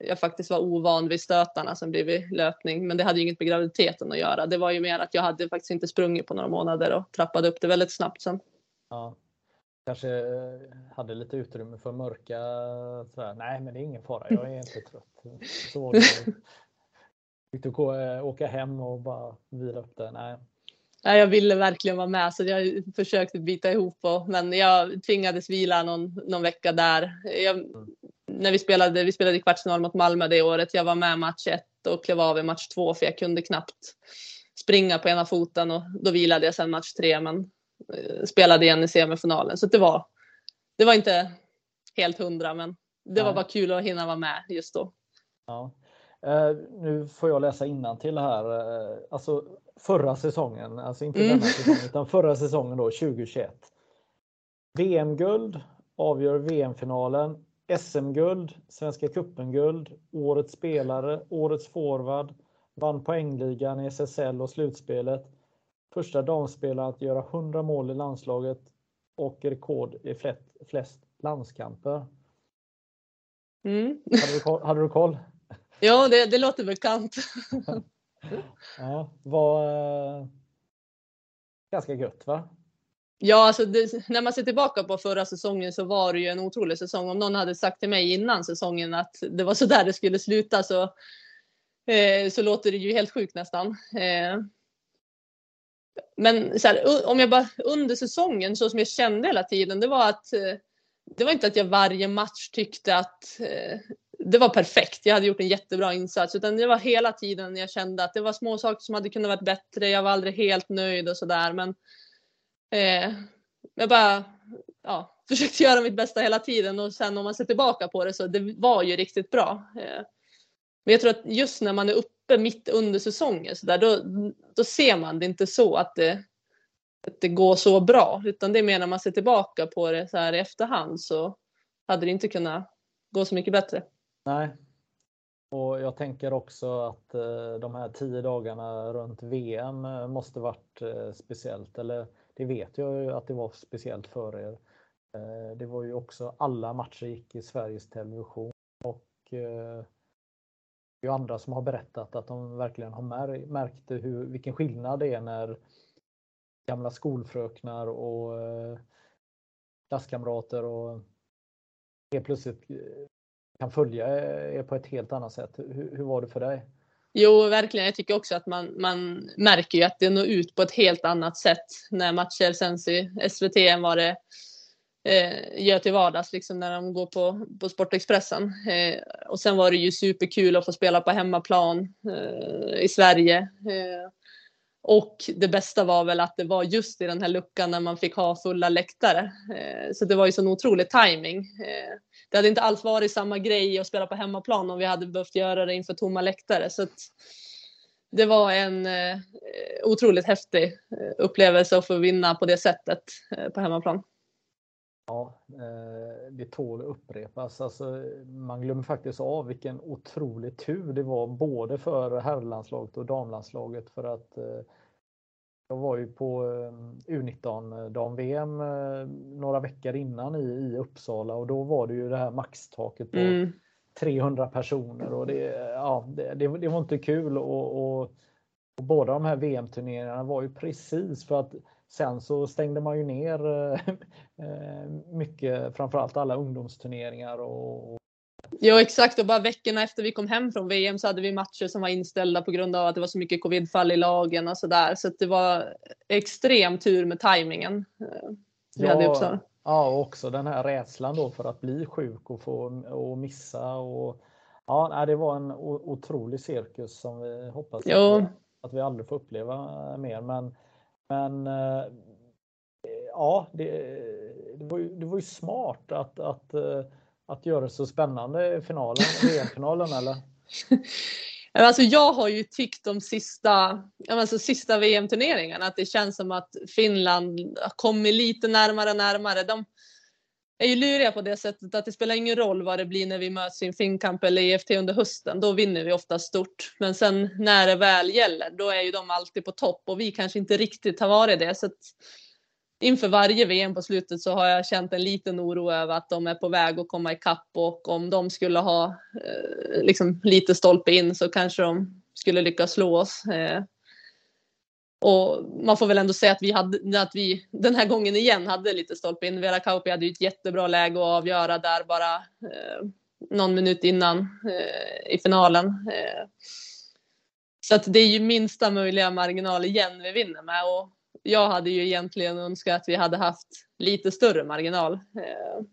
jag faktiskt var ovan vid stötarna som blev vid löpning. Men det hade ju inget med graviditeten att göra. Det var ju mer att jag hade faktiskt inte sprungit på några månader och trappade upp det väldigt snabbt sen. Ja. Kanske eh, hade lite utrymme för mörka sådär. Nej, men det är ingen fara. Jag är inte trött. Så Fick du eh, åka hem och bara vila upp det? Nej. Ja, jag ville verkligen vara med så jag försökte bita ihop och, men jag tvingades vila någon, någon vecka där. Jag, när vi spelade, vi spelade i kvartsfinal mot Malmö det året. Jag var med match ett och klev av i match två för jag kunde knappt springa på ena foten och då vilade jag sen match tre men eh, spelade igen i semifinalen. Så det var, det var inte helt hundra men det var bara kul att hinna vara med just då. Ja. Uh, nu får jag läsa till här. Uh, alltså förra säsongen, alltså inte mm. denna säsong, utan förra säsongen då 2021. VM-guld, avgör VM-finalen, SM-guld, Svenska cupen-guld, årets spelare, årets forward, vann poängligan i SSL och slutspelet. Första damspelaren att göra 100 mål i landslaget och rekord i flest, flest landskamper. Mm. Hade, du hade du koll? Ja, det, det låter bekant. ja, var eh, ganska gött va? Ja, alltså det, när man ser tillbaka på förra säsongen så var det ju en otrolig säsong. Om någon hade sagt till mig innan säsongen att det var så där det skulle sluta så, eh, så låter det ju helt sjukt nästan. Eh, men så här, om jag bara under säsongen så som jag kände hela tiden, det var att eh, det var inte att jag varje match tyckte att eh, det var perfekt. Jag hade gjort en jättebra insats, utan det var hela tiden jag kände att det var små saker som hade kunnat varit bättre. Jag var aldrig helt nöjd och sådär, men eh, jag bara ja, försökte göra mitt bästa hela tiden och sen om man ser tillbaka på det så det var ju riktigt bra. Eh, men jag tror att just när man är uppe mitt under säsongen så där, då, då ser man det inte så att det, att det går så bra, utan det är mer när man ser tillbaka på det så här i efterhand så hade det inte kunnat gå så mycket bättre. Nej. Och jag tänker också att eh, de här tio dagarna runt VM eh, måste varit eh, speciellt. Eller det vet jag ju att det var speciellt för er. Det var ju också alla matcher gick i Sveriges Television och det är andra som har berättat att de verkligen har märkt hur, vilken skillnad det är när gamla skolfröknar och klasskamrater och helt plötsligt kan följa eh, er på ett helt annat sätt. Hur, hur var det för dig? Jo, verkligen. Jag tycker också att man, man märker ju att det når ut på ett helt annat sätt när matcher sänds i SVT än vad det eh, gör till vardags liksom när de går på, på Sportexpressen. Eh, och sen var det ju superkul att få spela på hemmaplan eh, i Sverige. Eh, och det bästa var väl att det var just i den här luckan när man fick ha fulla läktare. Eh, så det var ju sån otrolig timing. Eh, det hade inte alls varit samma grej att spela på hemmaplan om vi hade behövt göra det inför tomma läktare. Så det var en eh, otroligt häftig upplevelse att få vinna på det sättet på hemmaplan. Ja, det tål att upprepas. Alltså, man glömmer faktiskt av vilken otrolig tur det var både för herrlandslaget och damlandslaget för att jag var ju på U19 dam-VM några veckor innan i, i Uppsala och då var det ju det här maxtaket på mm. 300 personer och det, ja, det, det, det var inte kul och, och, och båda de här VM-turneringarna var ju precis för att sen så stängde man ju ner eh, mycket, framförallt alla ungdomsturneringar och, Ja exakt och bara veckorna efter vi kom hem från VM så hade vi matcher som var inställda på grund av att det var så mycket covidfall i lagen och sådär. Så, så det var extrem tur med tajmingen. Eh, vi ja, hade Uppsala. Ja, och också den här rädslan då för att bli sjuk och få och missa. Och, ja, det var en otrolig cirkus som vi hoppas att, att vi aldrig får uppleva mer. Men, men eh, ja, det, det, var ju, det var ju smart att, att, eh, att göra det så spännande i finalen, VM-finalen eller? Alltså jag har ju tyckt de sista, alltså sista VM-turneringarna att det känns som att Finland kommer lite närmare och närmare. De är ju luriga på det sättet att det spelar ingen roll vad det blir när vi möts i en Finnkamp eller EFT under hösten. Då vinner vi ofta stort. Men sen när det väl gäller, då är ju de alltid på topp och vi kanske inte riktigt har varit det. Så att inför varje VM på slutet så har jag känt en liten oro över att de är på väg att komma ikapp och om de skulle ha eh, liksom lite stolpe in så kanske de skulle lyckas slå oss. Eh, och man får väl ändå säga att vi, hade, att vi den här gången igen hade lite stolpe in. Vera Kauppi hade ju ett jättebra läge att avgöra där bara eh, någon minut innan eh, i finalen. Eh, så att det är ju minsta möjliga marginal igen vi vinner med. Och jag hade ju egentligen önskat att vi hade haft lite större marginal. Eh,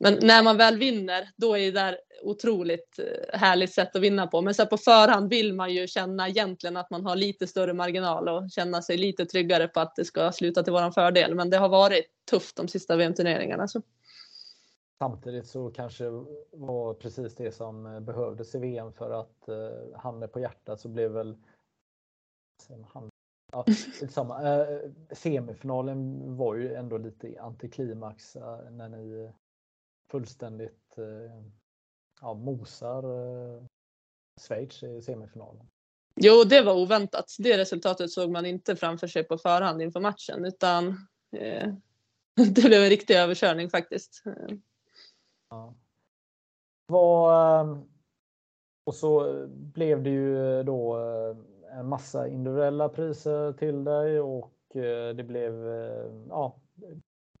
men när man väl vinner, då är det där otroligt eh, härligt sätt att vinna på. Men så på förhand vill man ju känna egentligen att man har lite större marginal och känna sig lite tryggare på att det ska sluta till våran fördel. Men det har varit tufft de sista VM-turneringarna. Samtidigt så kanske var precis det som eh, behövdes i VM för att eh, handen på hjärtat så blev väl Ja, samma. Eh, semifinalen var ju ändå lite antiklimax eh, när ni eh, fullständigt eh, ja, mosar eh, Schweiz i semifinalen. Jo, det var oväntat. Det resultatet såg man inte framför sig på förhand inför matchen utan eh, det blev en riktig överkörning faktiskt. Ja. Vad, eh, och så blev det ju då en massa individuella priser till dig och det blev, ja,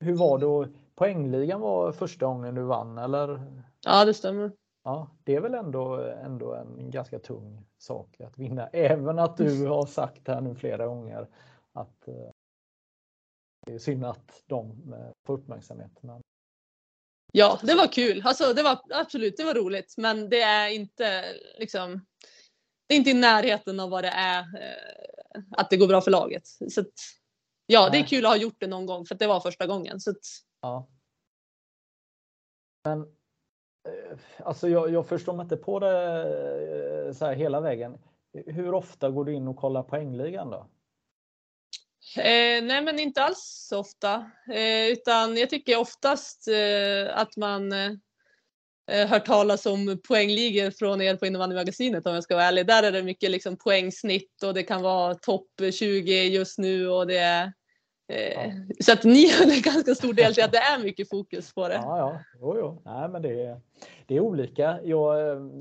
hur var det? Poängligan var första gången du vann eller? Ja, det stämmer. Ja, det är väl ändå, ändå en ganska tung sak att vinna, även att du har sagt här nu flera gånger att eh, det är synd att de eh, får uppmärksamhet. Men... Ja, det var kul. Alltså, det var absolut, det var roligt, men det är inte liksom. Det är inte i närheten av vad det är eh, att det går bra för laget. Så att, ja, det är kul att ha gjort det någon gång för det var första gången. Så att, ja. Men alltså jag, jag förstår mig inte på det eh, så här hela vägen. Hur ofta går du in och kollar poängligan då? Eh, nej men inte alls så ofta. Eh, utan jag tycker oftast eh, att man eh, eh hört talas om poängligor från er på innebandymagasinet om jag ska vara ärlig. Där är det mycket liksom poängsnitt och det kan vara topp 20 just nu och det är Eh, så att ni har en ganska stor del till att det är mycket fokus på det. Ja, ja. Jo, jo. Nej, men det, är, det är olika. Jag,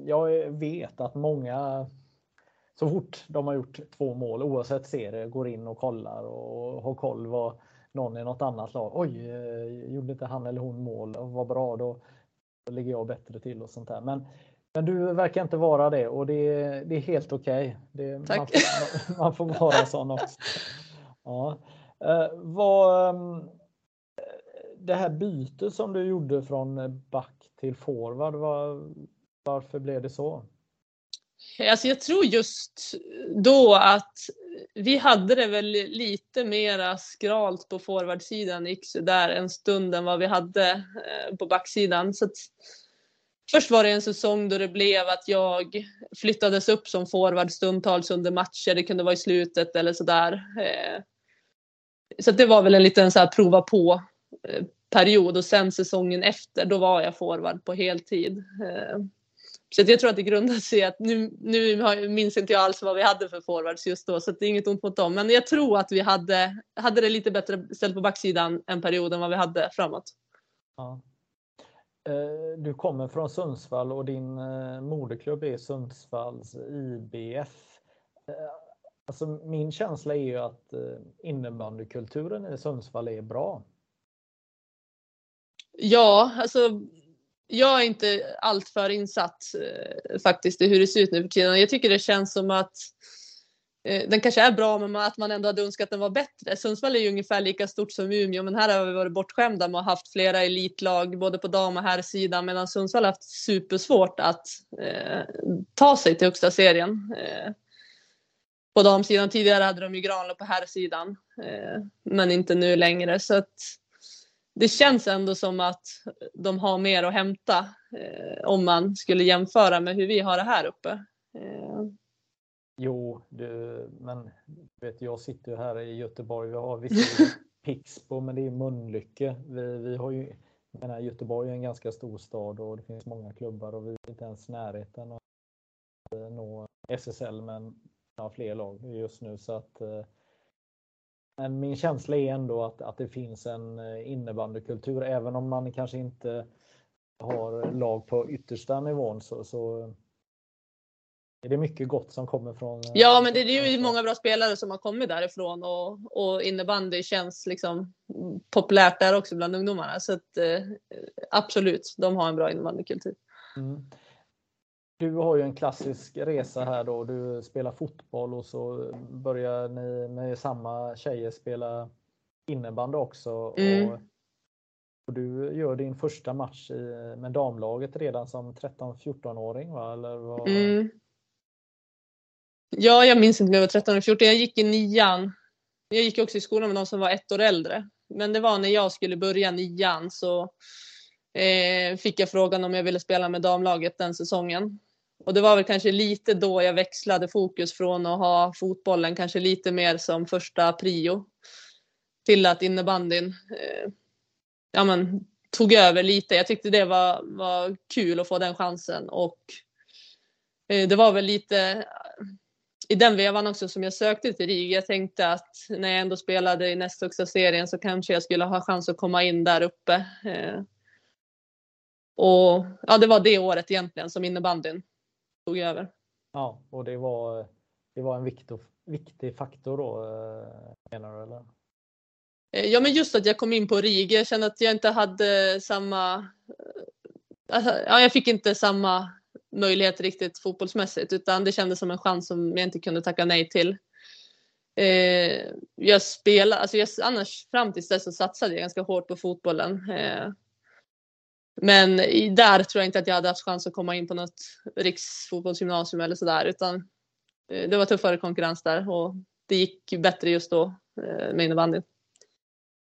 jag vet att många så fort de har gjort två mål oavsett serie går in och kollar och har koll vad någon i något annat lag. Oj, eh, gjorde inte han eller hon mål? Vad bra, då ligger jag bättre till och sånt där. Men, men du verkar inte vara det och det, det är helt okej. Okay. Man, får, man får vara sån också. Ja. Eh, vad, ehm, det här bytet som du gjorde från back till forward, var, varför blev det så? Alltså jag tror just då att vi hade det väl lite mera skralt på forwardsidan gick där en stund än vad vi hade eh, på backsidan. Så först var det en säsong då det blev att jag flyttades upp som forward stundtals under matcher. Det kunde vara i slutet eller sådär. Eh, så det var väl en liten så här prova på-period eh, och sen säsongen efter då var jag forward på heltid. Eh, så jag tror att det grundar sig i att nu, nu minns inte jag alls vad vi hade för forwards just då, så det är inget ont mot dem. Men jag tror att vi hade, hade det lite bättre ställt på backsidan en period än vad vi hade framåt. Ja. Eh, du kommer från Sundsvall och din moderklubb är Sundsvalls IBF. Alltså min känsla är ju att eh, innebandykulturen i Sundsvall är bra. Ja, alltså jag är inte alltför insatt eh, faktiskt i hur det ser ut nu för tiden. Jag tycker det känns som att eh, den kanske är bra men att man ändå hade önskat att den var bättre. Sundsvall är ju ungefär lika stort som Umeå men här har vi varit bortskämda med att ha haft flera elitlag både på dam och herrsidan medan Sundsvall har haft supersvårt att eh, ta sig till högsta serien. Eh, på damsidan tidigare hade de ju Granlund på herrsidan eh, men inte nu längre så att det känns ändå som att de har mer att hämta eh, om man skulle jämföra med hur vi har det här uppe. Eh. Jo, du, men vet, jag sitter ju här i Göteborg. Vi har visserligen Pixbo, men det är Mölnlycke. Vi, vi har ju, menar, Göteborg är en ganska stor stad och det finns många klubbar och vi är inte ens närheten att nå SSL, men har fler lag just nu så att eh, men min känsla är ändå att, att det finns en eh, innebandykultur. Även om man kanske inte har lag på yttersta nivån så, så är det mycket gott som kommer från. Eh, ja, men det är ju många bra spelare som har kommit därifrån och, och innebandy känns liksom populärt där också bland ungdomarna. Så att, absolut, de har en bra innebandykultur. Mm. Du har ju en klassisk resa här då. Du spelar fotboll och så börjar ni med samma tjejer spela innebandy också. Mm. Och, och, du gör din första match i, med damlaget redan som 13-14-åring va? Eller vad? Mm. Ja, jag minns inte om jag var 13 eller 14. Jag gick i nian. Jag gick också i skolan med de som var ett år äldre. Men det var när jag skulle börja nian så eh, fick jag frågan om jag ville spela med damlaget den säsongen. Och det var väl kanske lite då jag växlade fokus från att ha fotbollen kanske lite mer som första prio till att innebandyn eh, ja, men, tog över lite. Jag tyckte det var, var kul att få den chansen och eh, det var väl lite eh, i den vevan också som jag sökte till RIG. Jag tänkte att när jag ändå spelade i näst högsta serien så kanske jag skulle ha chans att komma in där uppe. Eh, och ja, det var det året egentligen som innebandyn tog över. Ja, och det var, det var en viktig, viktig faktor då eh, menar du? Eller? Eh, ja, men just att jag kom in på RIG. Jag kände att jag inte hade samma... Eh, alltså, ja, jag fick inte samma möjlighet riktigt fotbollsmässigt utan det kändes som en chans som jag inte kunde tacka nej till. Eh, jag spelade, alltså jag, annars fram tills dess så satsade jag ganska hårt på fotbollen. Eh, men där tror jag inte att jag hade haft chans att komma in på något riksfotbollsgymnasium eller sådär utan eh, det var tuffare konkurrens där och det gick bättre just då eh, med innebandyn.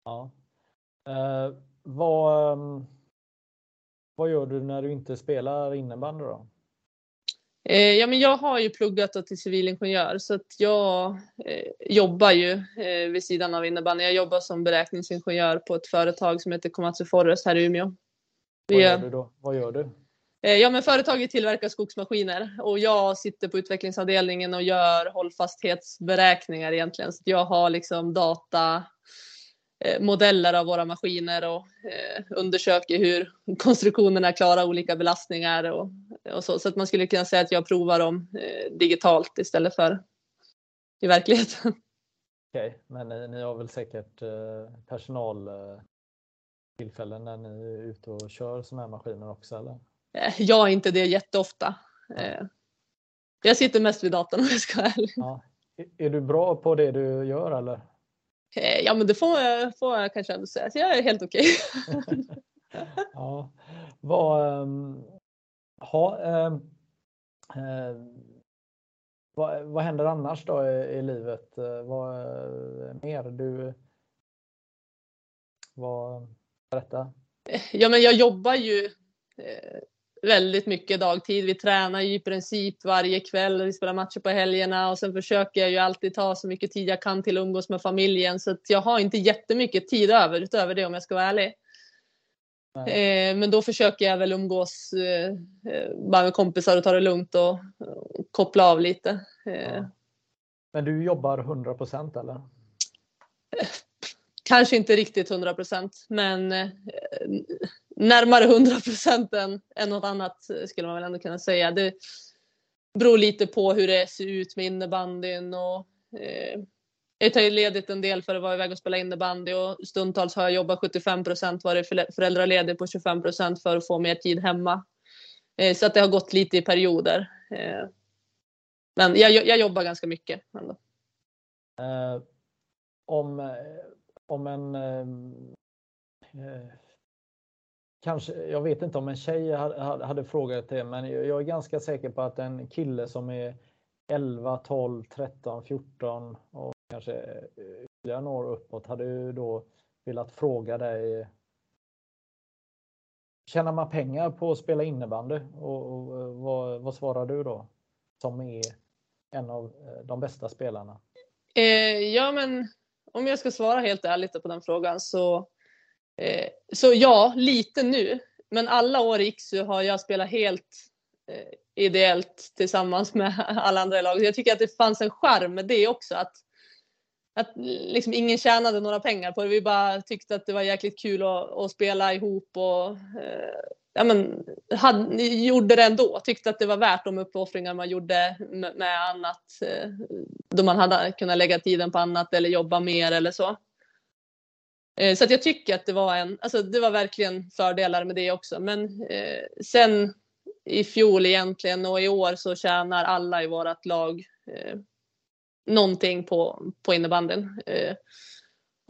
Ja. Eh, vad, ehm, vad gör du när du inte spelar innebandy då? Eh, ja, men jag har ju pluggat till civilingenjör så att jag eh, jobbar ju eh, vid sidan av innebandy. Jag jobbar som beräkningsingenjör på ett företag som heter Komatsu Forest här i Umeå. Vad gör du då? Vad gör du? Eh, ja, men företaget tillverkar skogsmaskiner och jag sitter på utvecklingsavdelningen och gör hållfasthetsberäkningar egentligen. Så jag har liksom data eh, modeller av våra maskiner och eh, undersöker hur konstruktionerna klarar olika belastningar och, och så. Så att man skulle kunna säga att jag provar dem digitalt istället för i verkligheten. Okej, okay, men ni, ni, har väl säkert eh, personaltillfällen när ni är ute och kör sådana här maskiner också eller? Eh, jag är inte det jätteofta. Eh, jag sitter mest vid datorn om jag ska vara ärlig. Ja. Är du bra på det du gör eller? Eh, ja men det får jag, får jag kanske ändå säga. Så jag är helt okej. Okay. ja. Vad, um, ha, um, vad, vad händer annars då i, i livet? Vad mer? Du, vad, berätta. Ja men jag jobbar ju eh, väldigt mycket dagtid. Vi tränar ju i princip varje kväll. Vi spelar matcher på helgerna och sen försöker jag ju alltid ta så mycket tid jag kan till att umgås med familjen. Så att jag har inte jättemycket tid över utöver det om jag ska vara ärlig. Eh, men då försöker jag väl umgås eh, bara med kompisar och ta det lugnt och, koppla av lite. Ja. Men du jobbar 100% eller? Kanske inte riktigt 100% men eh, närmare 100 procent än, än något annat eh, skulle man väl ändå kunna säga. Det beror lite på hur det ser ut med innebandyn och eh, jag tar ju ledigt en del för att vara iväg och spela innebandy och stundtals har jag jobbat 75 procent, varit föräldraledig på 25 procent för att få mer tid hemma. Eh, så att det har gått lite i perioder. Eh, men jag, jag jobbar ganska mycket. Ändå. Uh, om, om en ehm, eh, kanske, jag vet inte om en tjej hade, hade frågat det, men jag är ganska säker på att en kille som är 11, 12, 13, 14 och kanske eh, ytterligare några år uppåt hade ju då velat fråga dig Tjänar man pengar på att spela innebandy? Och, och eh, vad, vad, svarar du då? Som är en av eh, de bästa spelarna. Eh, ja, men om jag ska svara helt ärligt på den frågan så Eh, så ja, lite nu. Men alla år i Iksu har jag spelat helt eh, ideellt tillsammans med alla andra i laget. Jag tycker att det fanns en charm med det också. Att, att liksom ingen tjänade några pengar på det. Vi bara tyckte att det var jäkligt kul att, att spela ihop och eh, ja, men, hade, gjorde det ändå. Tyckte att det var värt de uppoffringar man gjorde med, med annat. Eh, då man hade kunnat lägga tiden på annat eller jobba mer eller så. Eh, så att jag tycker att det var en, alltså det var verkligen fördelar med det också. Men eh, sen i fjol egentligen och i år så tjänar alla i vårt lag eh, någonting på, på innebandyn. Eh,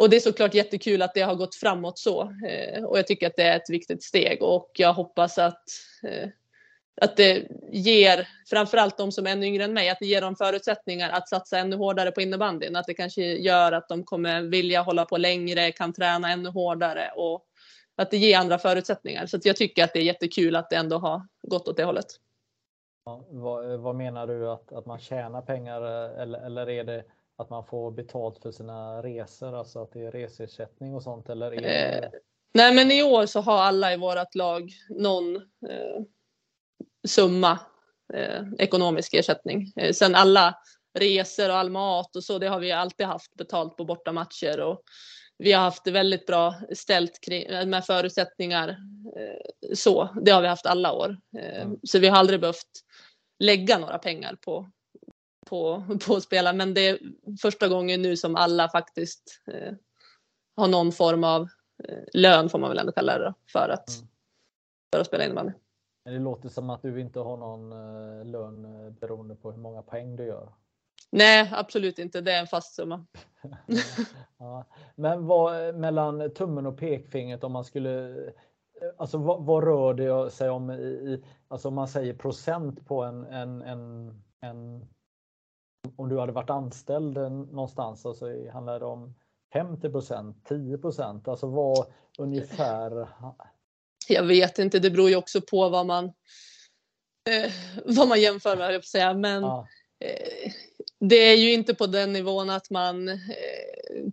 och det är såklart jättekul att det har gått framåt så. Eh, och jag tycker att det är ett viktigt steg och jag hoppas att eh, att det ger, framförallt de som är ännu yngre än mig, att det ger dem förutsättningar att satsa ännu hårdare på innebandyn. Att det kanske gör att de kommer vilja hålla på längre, kan träna ännu hårdare och att det ger andra förutsättningar. Så jag tycker att det är jättekul att det ändå har gått åt det hållet. Ja, vad, vad, menar du att, att man tjänar pengar eh, eller, eller är det att man får betalt för sina resor, alltså att det är resersättning och sånt? Eller det... eh, nej, men i år så har alla i vårt lag någon eh, summa eh, ekonomisk ersättning. Eh, sen alla resor och all mat och så, det har vi alltid haft betalt på bortamatcher och vi har haft det väldigt bra ställt med förutsättningar. Eh, så, det har vi haft alla år. Eh, mm. Så vi har aldrig behövt lägga några pengar på, på, på att spela. Men det är första gången nu som alla faktiskt eh, har någon form av eh, lön, får man väl ändå kalla det, för att, mm. för att spela innebandy. Men det låter som att du inte har någon eh, lön eh, beroende på hur många poäng du gör. Nej, absolut inte. Det är en fast summa. ja. Men vad mellan tummen och pekfingret om man skulle Alltså vad, vad rör det sig om i, alltså om man säger procent på en, en, en, en om du hade varit anställd någonstans, alltså handlar det om 50% 10% Alltså vad ungefär jag vet inte, det beror ju också på vad man, eh, vad man jämför med, jag säga. Men ja. eh, det är ju inte på den nivån att man eh,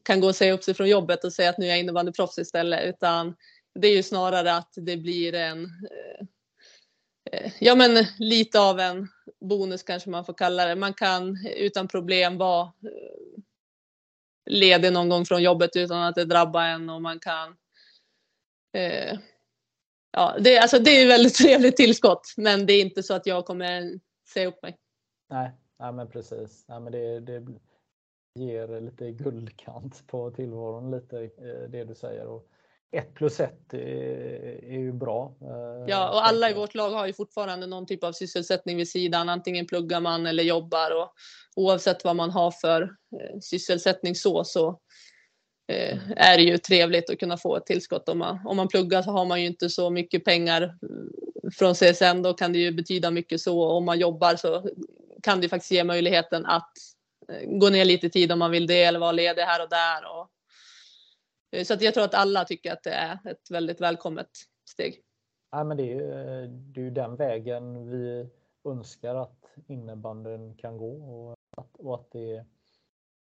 kan gå och säga upp sig från jobbet och säga att nu är jag innebandyproffs istället, utan det är ju snarare att det blir en, eh, eh, Eh, ja men lite av en bonus kanske man får kalla det. Man kan utan problem vara eh, ledig någon gång från jobbet utan att det drabbar en och man kan eh, Ja, det, alltså, det är ett väldigt trevligt tillskott, men det är inte så att jag kommer säga upp mig. Nej, nej men precis. Nej, men det, det ger lite guldkant på tillvaron, lite eh, det du säger. Och ett plus ett är, är ju bra. Eh, ja, och alla i vårt lag har ju fortfarande någon typ av sysselsättning vid sidan. Antingen pluggar man eller jobbar och oavsett vad man har för eh, sysselsättning så, så är det ju trevligt att kunna få ett tillskott. Om man, om man pluggar så har man ju inte så mycket pengar från CSN. Då kan det ju betyda mycket så. Om man jobbar så kan det faktiskt ge möjligheten att gå ner lite tid om man vill det eller vara ledig här och där. Och, eh, Eh, så att jag tror att alla tycker att det är ett väldigt välkommet steg. Ja, men det, är ju, eh, det är ju den vägen vi önskar att innebandyn kan gå och att, och att det,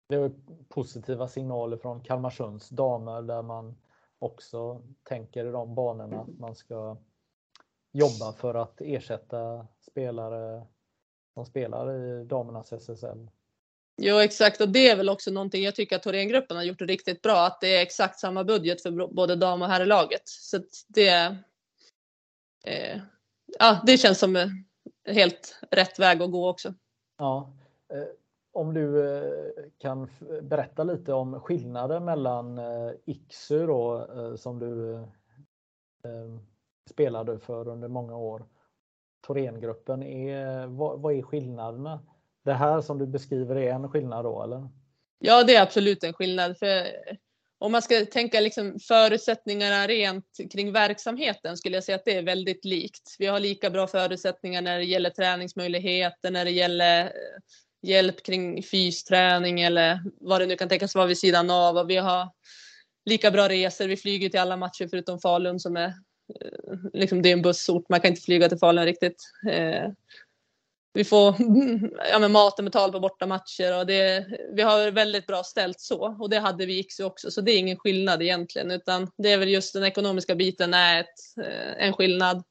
det är positiva signaler från Kalmarsunds damer där man också tänker i de banorna att man ska jobba för att ersätta spelare som spelar i damernas SSL Jo exakt och det är väl också någonting jag tycker att Thorengruppen har gjort riktigt bra att det är exakt samma budget för både dam och herrlaget. Så det, eh, ja, det känns som eh, helt rätt väg att gå också. Ja. Eh, om du eh, kan berätta lite om skillnaden mellan IKSU då, som du spelade för under många år. Thorengruppen, är, vad, vad är skillnaderna? Det här som du beskriver är en skillnad då eller? Ja, det är absolut en skillnad. För om man ska tänka liksom förutsättningarna rent kring verksamheten skulle jag säga att det är väldigt likt. Vi har lika bra förutsättningar när det gäller träningsmöjligheter, när det gäller eh, hjälp kring fysträning eller vad det nu kan tänkas vara vid sidan av. Och vi har lika bra resor. Vi flyger till alla matcher förutom Falun som är eh, liksom det är en bussort. Man kan inte flyga till Falun riktigt. Eh, vi får ja, men maten betald på bortamatcher och det, vi har väldigt bra ställt så och det hade vi Iksu också så det är ingen skillnad egentligen utan det är väl just den ekonomiska biten är ett, eh, en skillnad.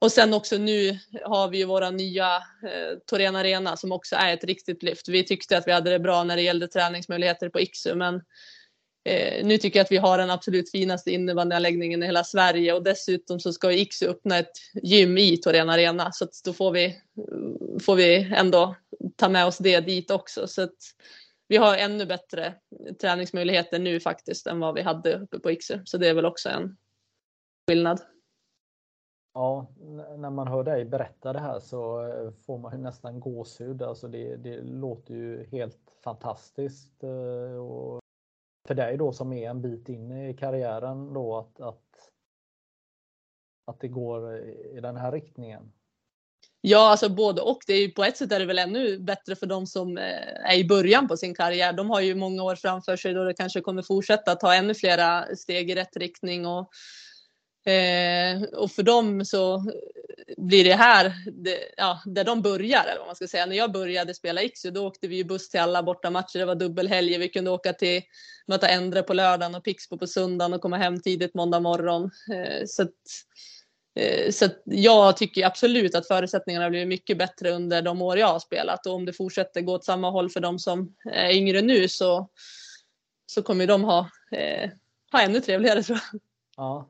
Och sen också nu har vi ju våra nya eh, Torén Arena som också är ett riktigt lyft. Vi tyckte att vi hade det bra när det gällde träningsmöjligheter på Iksu men Eh, nu tycker jag att vi har den absolut finaste innebandyanläggningen i hela Sverige och dessutom så ska Iksu öppna ett gym i Torén Arena så att då får vi, får vi ändå ta med oss det dit också. Så att vi har ännu bättre träningsmöjligheter nu faktiskt än vad vi hade uppe på Iksu. Så det är väl också en skillnad. Ja, när man hör dig berätta det här så eh, får man ju nästan gåshud. Alltså det, det låter ju helt fantastiskt. Eh, och för dig då som är en bit in i karriären då att, att, att det går i den här riktningen? Ja, alltså både och. Det är ju, på ett sätt är det väl ännu bättre för de som eh, är i början på sin karriär. De har ju många år framför sig då det kanske kommer fortsätta ta ännu flera steg i rätt riktning och Eh, och för dem så blir det här det, ja, där de börjar, eller vad man ska säga. När jag började spela Iksu då åkte vi ju buss till alla bortamatcher. Det var dubbelhelger. Vi kunde åka till möta Endre på lördagen och Pixbo på söndagen och komma hem tidigt måndag morgon. Eh, så att, eh, så att jag tycker absolut att förutsättningarna har blivit mycket bättre under de år jag har spelat och om det fortsätter gå åt samma håll för de som är yngre nu så, så kommer de ha, eh, ha ännu trevligare tror jag. Ja,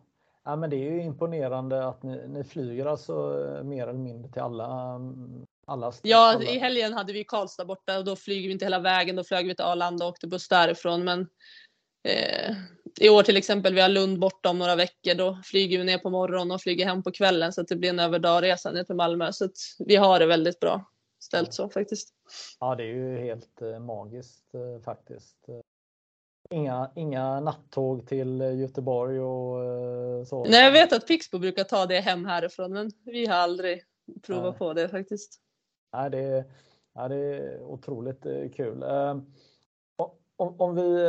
Ja, men det är ju imponerande att ni, ni flyger alltså eh, mer eller mindre till alla mm, alla ja, i helgen hade vi Karlstad borta och då flyger vi inte hela vägen. Då flög vi till Arlanda och åkte buss därifrån. Men eh, i år till exempel, vi har Lund borta om några veckor. Då flyger vi ner på morgonen och flyger hem på kvällen så att det blir en överdagresa ner till Malmö. Så vi har det väldigt bra ställt så faktiskt. Ja, det är ju helt eh, magiskt eh, faktiskt. Inga, inga nattåg till Göteborg och eh, så? Nej, jag vet att Pixbo brukar ta det hem härifrån, men vi har aldrig provat Nej. på det faktiskt. Nej, det, är, ja, det är otroligt eh, kul. Eh, om, om vi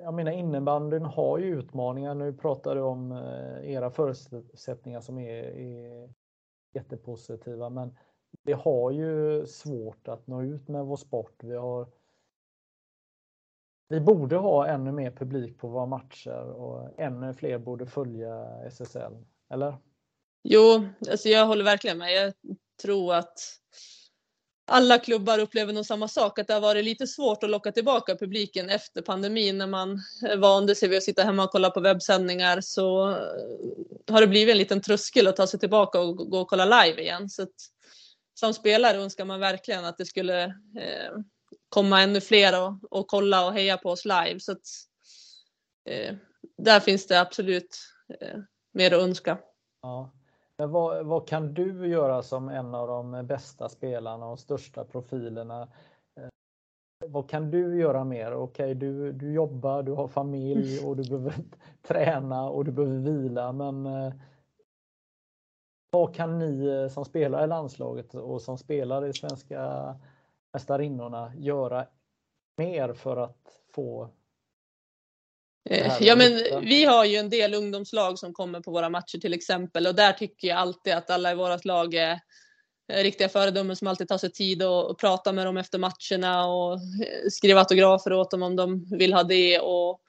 jag menar innebandyn har ju utmaningar. Nu pratar du om era förutsättningar som är, är jättepositiva, men vi har ju svårt att nå ut med vår sport. Vi har vi borde ha ännu mer publik på våra matcher och ännu fler borde följa SSL, eller? Jo, alltså jag håller verkligen med. Jag tror att alla klubbar upplever nog samma sak, att det har varit lite svårt att locka tillbaka publiken efter pandemin när man vande sig vid att sitta hemma och kolla på webbsändningar så eh, har det blivit en liten tröskel att ta sig tillbaka och gå och kolla live igen. Så att, som spelare önskar man verkligen att det skulle eh, komma ännu fler och, och kolla och heja på oss live. Så att, eh, där finns det absolut eh, mer att önska. Ja. Men vad, vad, kan du göra som en av de bästa spelarna och största profilerna? Eh, vad kan du göra mer? Okej, du, du jobbar, du har familj och du behöver träna och du behöver vila, men eh, vad kan ni eh, som spelar i landslaget och som spelar i svenska mästarinnorna göra mer för att få Eh, ja, men vi har ju en del ungdomslag som kommer på våra matcher till exempel och där tycker jag alltid att alla i vårt lag är riktiga föredömen som alltid tar sig tid och, prata med dem efter matcherna och eh, skriva autografer åt dem om de vill ha det. Och,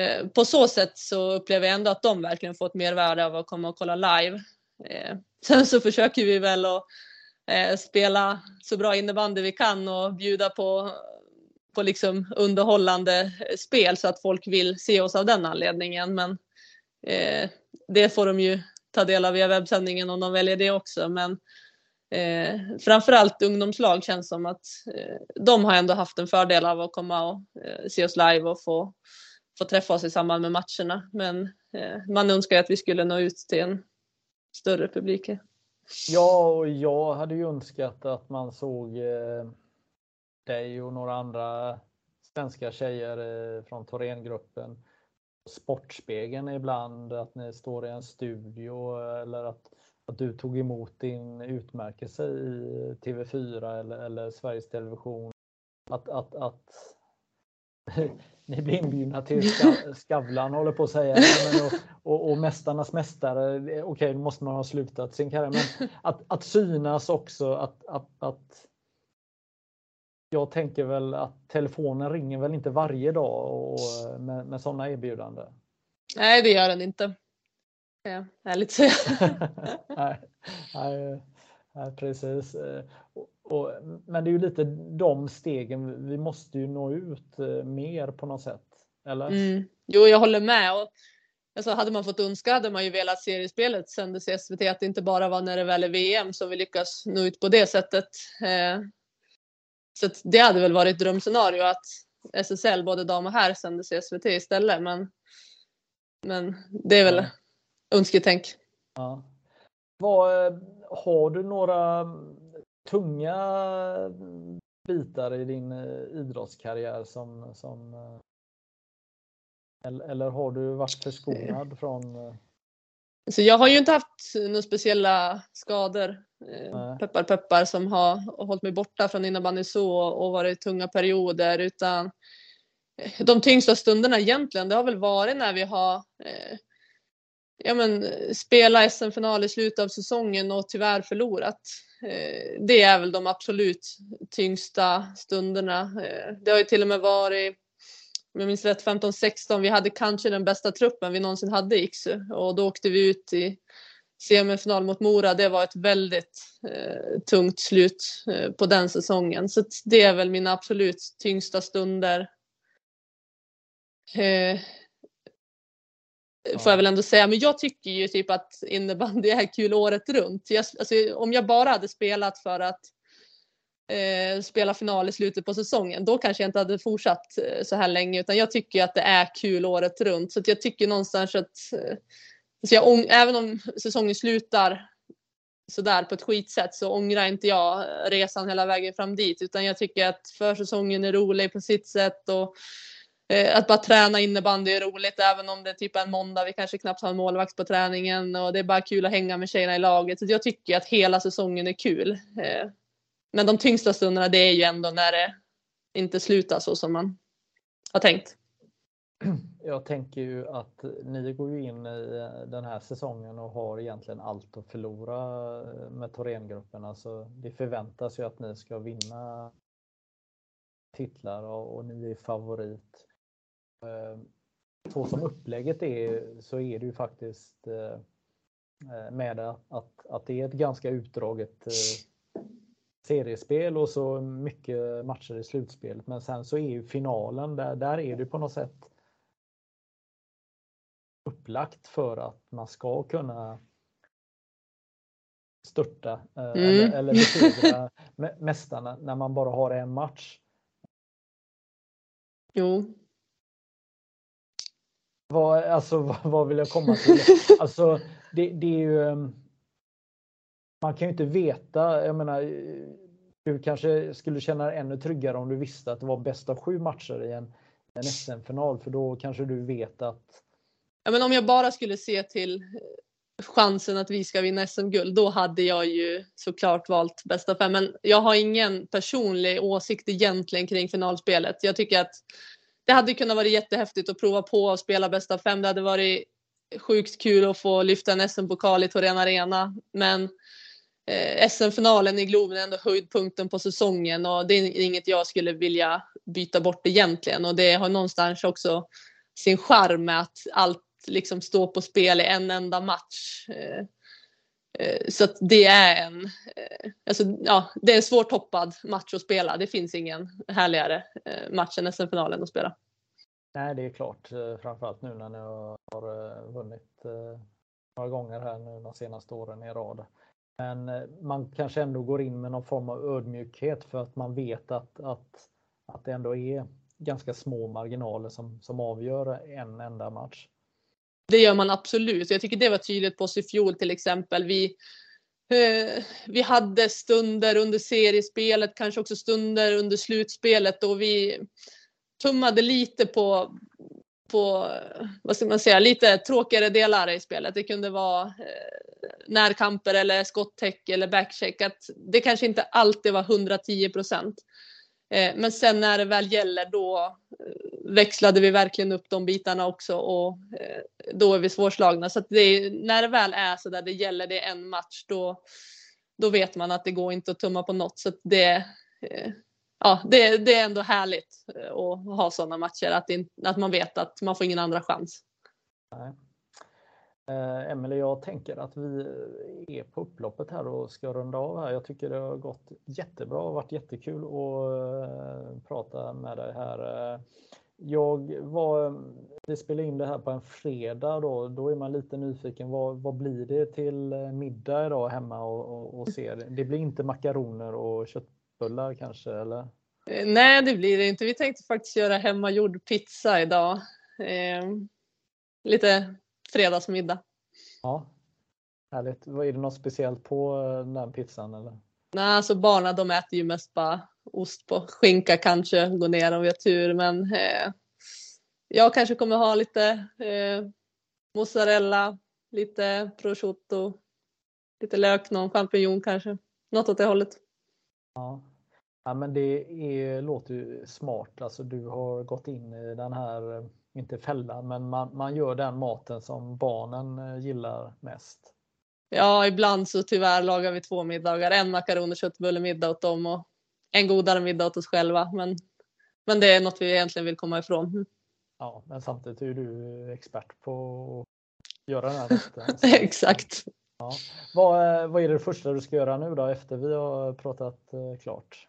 eh, på så sätt så upplever jag ändå att de verkligen får ett mervärde av att komma och kolla live. Sen så försöker vi väl att eh, spela så bra innebandy vi kan och bjuda på på liksom underhållande spel så att folk vill se oss av den anledningen. Men eh, det får de ju ta del av via webbsändningen om de väljer det också. Men eh, framförallt ungdomslag känns som att eh, de har ändå haft en fördel av att komma och eh, se oss live och få, få träffa oss i samband med matcherna. Men eh, man önskar att vi skulle nå ut till en större publik. Ja, och jag hade ju önskat att man såg eh dig och några andra svenska tjejer eh, från Thorengruppen. Sportspegeln ibland, att ni står i en studio eller att, att du tog emot din utmärkelse i TV4 eller, eller Sveriges Television. Att, att, att ni blir inbjudna till Skavlan håller på att säga. Men, och, och, och Mästarnas mästare, okej okay, då måste man ha slutat sin karriär. Men att, att synas också, att, att, att jag tänker väl att telefonen ringer väl inte varje dag och, med, med sådana erbjudanden. Nej, det gör den inte. Ja, ärligt säga. nej, nej, nej, precis. Och, och, men det är ju lite de stegen, vi måste ju nå ut eh, mer på något sätt. Eller? Mm. Jo, jag håller med. Och, alltså, hade man fått önska hade man ju velat seriespelet sändes i SVT, att det inte bara var när det väl är VM som vi lyckas nå ut på det sättet. Eh, så det hade väl varit drömscenario att SSL, både dam och herr, sändes i SVT istället. Men, men det är väl ja. önsketänk. Ja. Vad, har du några tunga bitar i din eh, idrottskarriär som, som eh, eller har du varit förskonad från? Eh? Så jag har ju inte haft några speciella skador Eh, peppar peppar som har hållit mig borta från innebandy så och varit tunga perioder utan eh, de tyngsta stunderna egentligen det har väl varit när vi har eh, ja, men, spelat SM-final i slutet av säsongen och tyvärr förlorat. Eh, det är väl de absolut tyngsta stunderna. Eh, det har ju till och med varit om jag minns rätt 15-16, vi hade kanske den bästa truppen vi någonsin hade i Iksu och då åkte vi ut i semifinal mot Mora, det var ett väldigt eh, tungt slut eh, på den säsongen. Så det är väl mina absolut tyngsta stunder. Eh, får jag väl ändå säga. Men jag tycker ju typ att innebandy är kul året runt. Jag, alltså, om jag bara hade spelat för att eh, spela final i slutet på säsongen, då kanske jag inte hade fortsatt eh, så här länge. Utan jag tycker att det är kul året runt. Så jag tycker någonstans att eh, så jag, även om säsongen slutar sådär på ett skitsätt så ångrar inte jag eh, resan hela vägen fram dit utan jag tycker att försäsongen är rolig på sitt sätt och Eh, att bara träna innebandy är roligt även om det är typ en måndag, vi kanske knappt har en målvakt på träningen och det är bara kul att hänga med tjejerna i laget. Så jag tycker att hela säsongen är kul. Eh, men de tyngsta stunderna det är ju ändå när det inte slutar så som man har tänkt. Jag tänker ju att ni går ju in i eh, den här säsongen och har egentligen allt att förlora med Thorengruppen. Alltså, det förväntas ju att ni ska vinna titlar och, och ni är favorit. Eh, så som upplägget är så är det ju faktiskt med att, att det är ett ganska utdraget seriespel och så mycket matcher i slutspelet. Men sen så är ju finalen, där, där är det på något sätt upplagt för att man ska kunna störta eh, mm. eller, eller besegra mästarna när man bara har en match. Jo. Vad, alltså, vad, vad vill jag komma till? Alltså, det, det är ju... Ehm, man kan ju inte veta, jag menar, du kanske skulle känna dig ännu tryggare om du visste att det var bäst av sju matcher i en, en SM-final, för då kanske du vet att... Ja, men om jag bara skulle se till eh, chansen att vi ska vinna SM-guld, då hade jag ju såklart valt bästa fem. Men jag har ingen personlig åsikt egentligen kring finalspelet. Jag tycker att det hade kunnat vara jättehäftigt att prova på att spela bästa fem. Det hade varit sjukt kul att få lyfta en SM-pokal i Torén Arena. Men eh, SM-finalen i Globen är ändå höjdpunkten på säsongen och det är inget jag skulle vilja byta bort egentligen. Och det har någonstans också sin charm med att allt liksom står på spel i en enda match. Eh, Eh, så att det är en, eh, alltså, ja, det är en svårt hoppad match att spela. Det finns ingen härligare eh, match än SM-finalen att spela. Nej, det är klart. Framförallt nu när ni har vunnit några gånger här nu de senaste åren i rad. Men man kanske ändå går in med någon form av ödmjukhet för att man vet att, att, att det ändå är ganska små marginaler som, som avgör en enda match. Det gör man absolut. Jag tycker det var tydligt på oss i fjol till exempel. Vi, eh, vi hade stunder under seriespelet, kanske också stunder under slutspelet då vi tummade lite på, på vad ska man säga, lite tråkigare delar i spelet. Det kunde vara eh, närkamper eller skottäck eller backcheck. Att det kanske inte alltid var 110 procent. Eh, men sen när det väl gäller då eh, växlade vi verkligen upp de bitarna också och eh, då är vi svårslagna. Så det är, när det väl är så där det gäller, det är en match, då, då vet man att det går inte att tumma på något. Så det, ja, det, det är ändå härligt att ha sådana matcher, att, in, att man vet att man får ingen andra chans. Eh, Emelie, jag tänker att vi är på upploppet här och ska runda av här. Jag tycker det har gått jättebra och varit jättekul att eh, prata med dig här. Eh, jag var, vi spelar in det här på en fredag då, då är man lite nyfiken. Vad, vad blir det till eh, middag idag hemma och, och, och ser? Det blir inte makaroner och köttbullar kanske eller? Eh, nej, det blir det inte. Vi tänkte faktiskt göra hemmagjord pizza idag. Eh, lite fredagsmiddag. Ja, härligt. Är det något speciellt på eh, den pizzan? Eller? Nej, alltså barnen de äter ju mest bara ost på. Skinka kanske går ner om vi har tur, men eh, jag kanske kommer ha lite eh, mozzarella, lite prosciutto, lite lök, någon champinjon kanske. Något åt det hållet. Ja. ja men det är, låter ju smart. Alltså du har gått in i den här eh, inte fällan, men man, man gör den maten som barnen eh, gillar mest. Ja, ibland så tyvärr lagar vi två middagar. En makaron och köttbullemiddag åt dem och en godare middag åt oss själva. Men, men det är något vi egentligen vill komma ifrån. Ja, men samtidigt är du expert på att göra den här rätten. Exakt. Ja. Vad, eh, vad är det första du ska göra nu då efter vi har pratat eh, klart?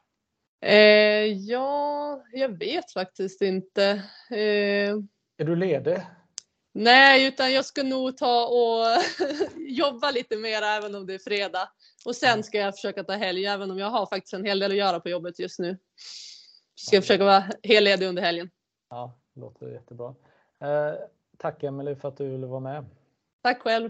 Eh, ja, jag vet faktiskt inte. Eh, är du ledig? Nej, utan jag ska nog ta och jobba lite mer även om det är fredag. Och sen ska jag försöka ta helg, även om jag har faktiskt en hel del att göra på jobbet just nu. Så ska jag försöka vara helledig under helgen. Ja, det låter jättebra. Eh, tack Emelie för att du ville vara med. Tack själv.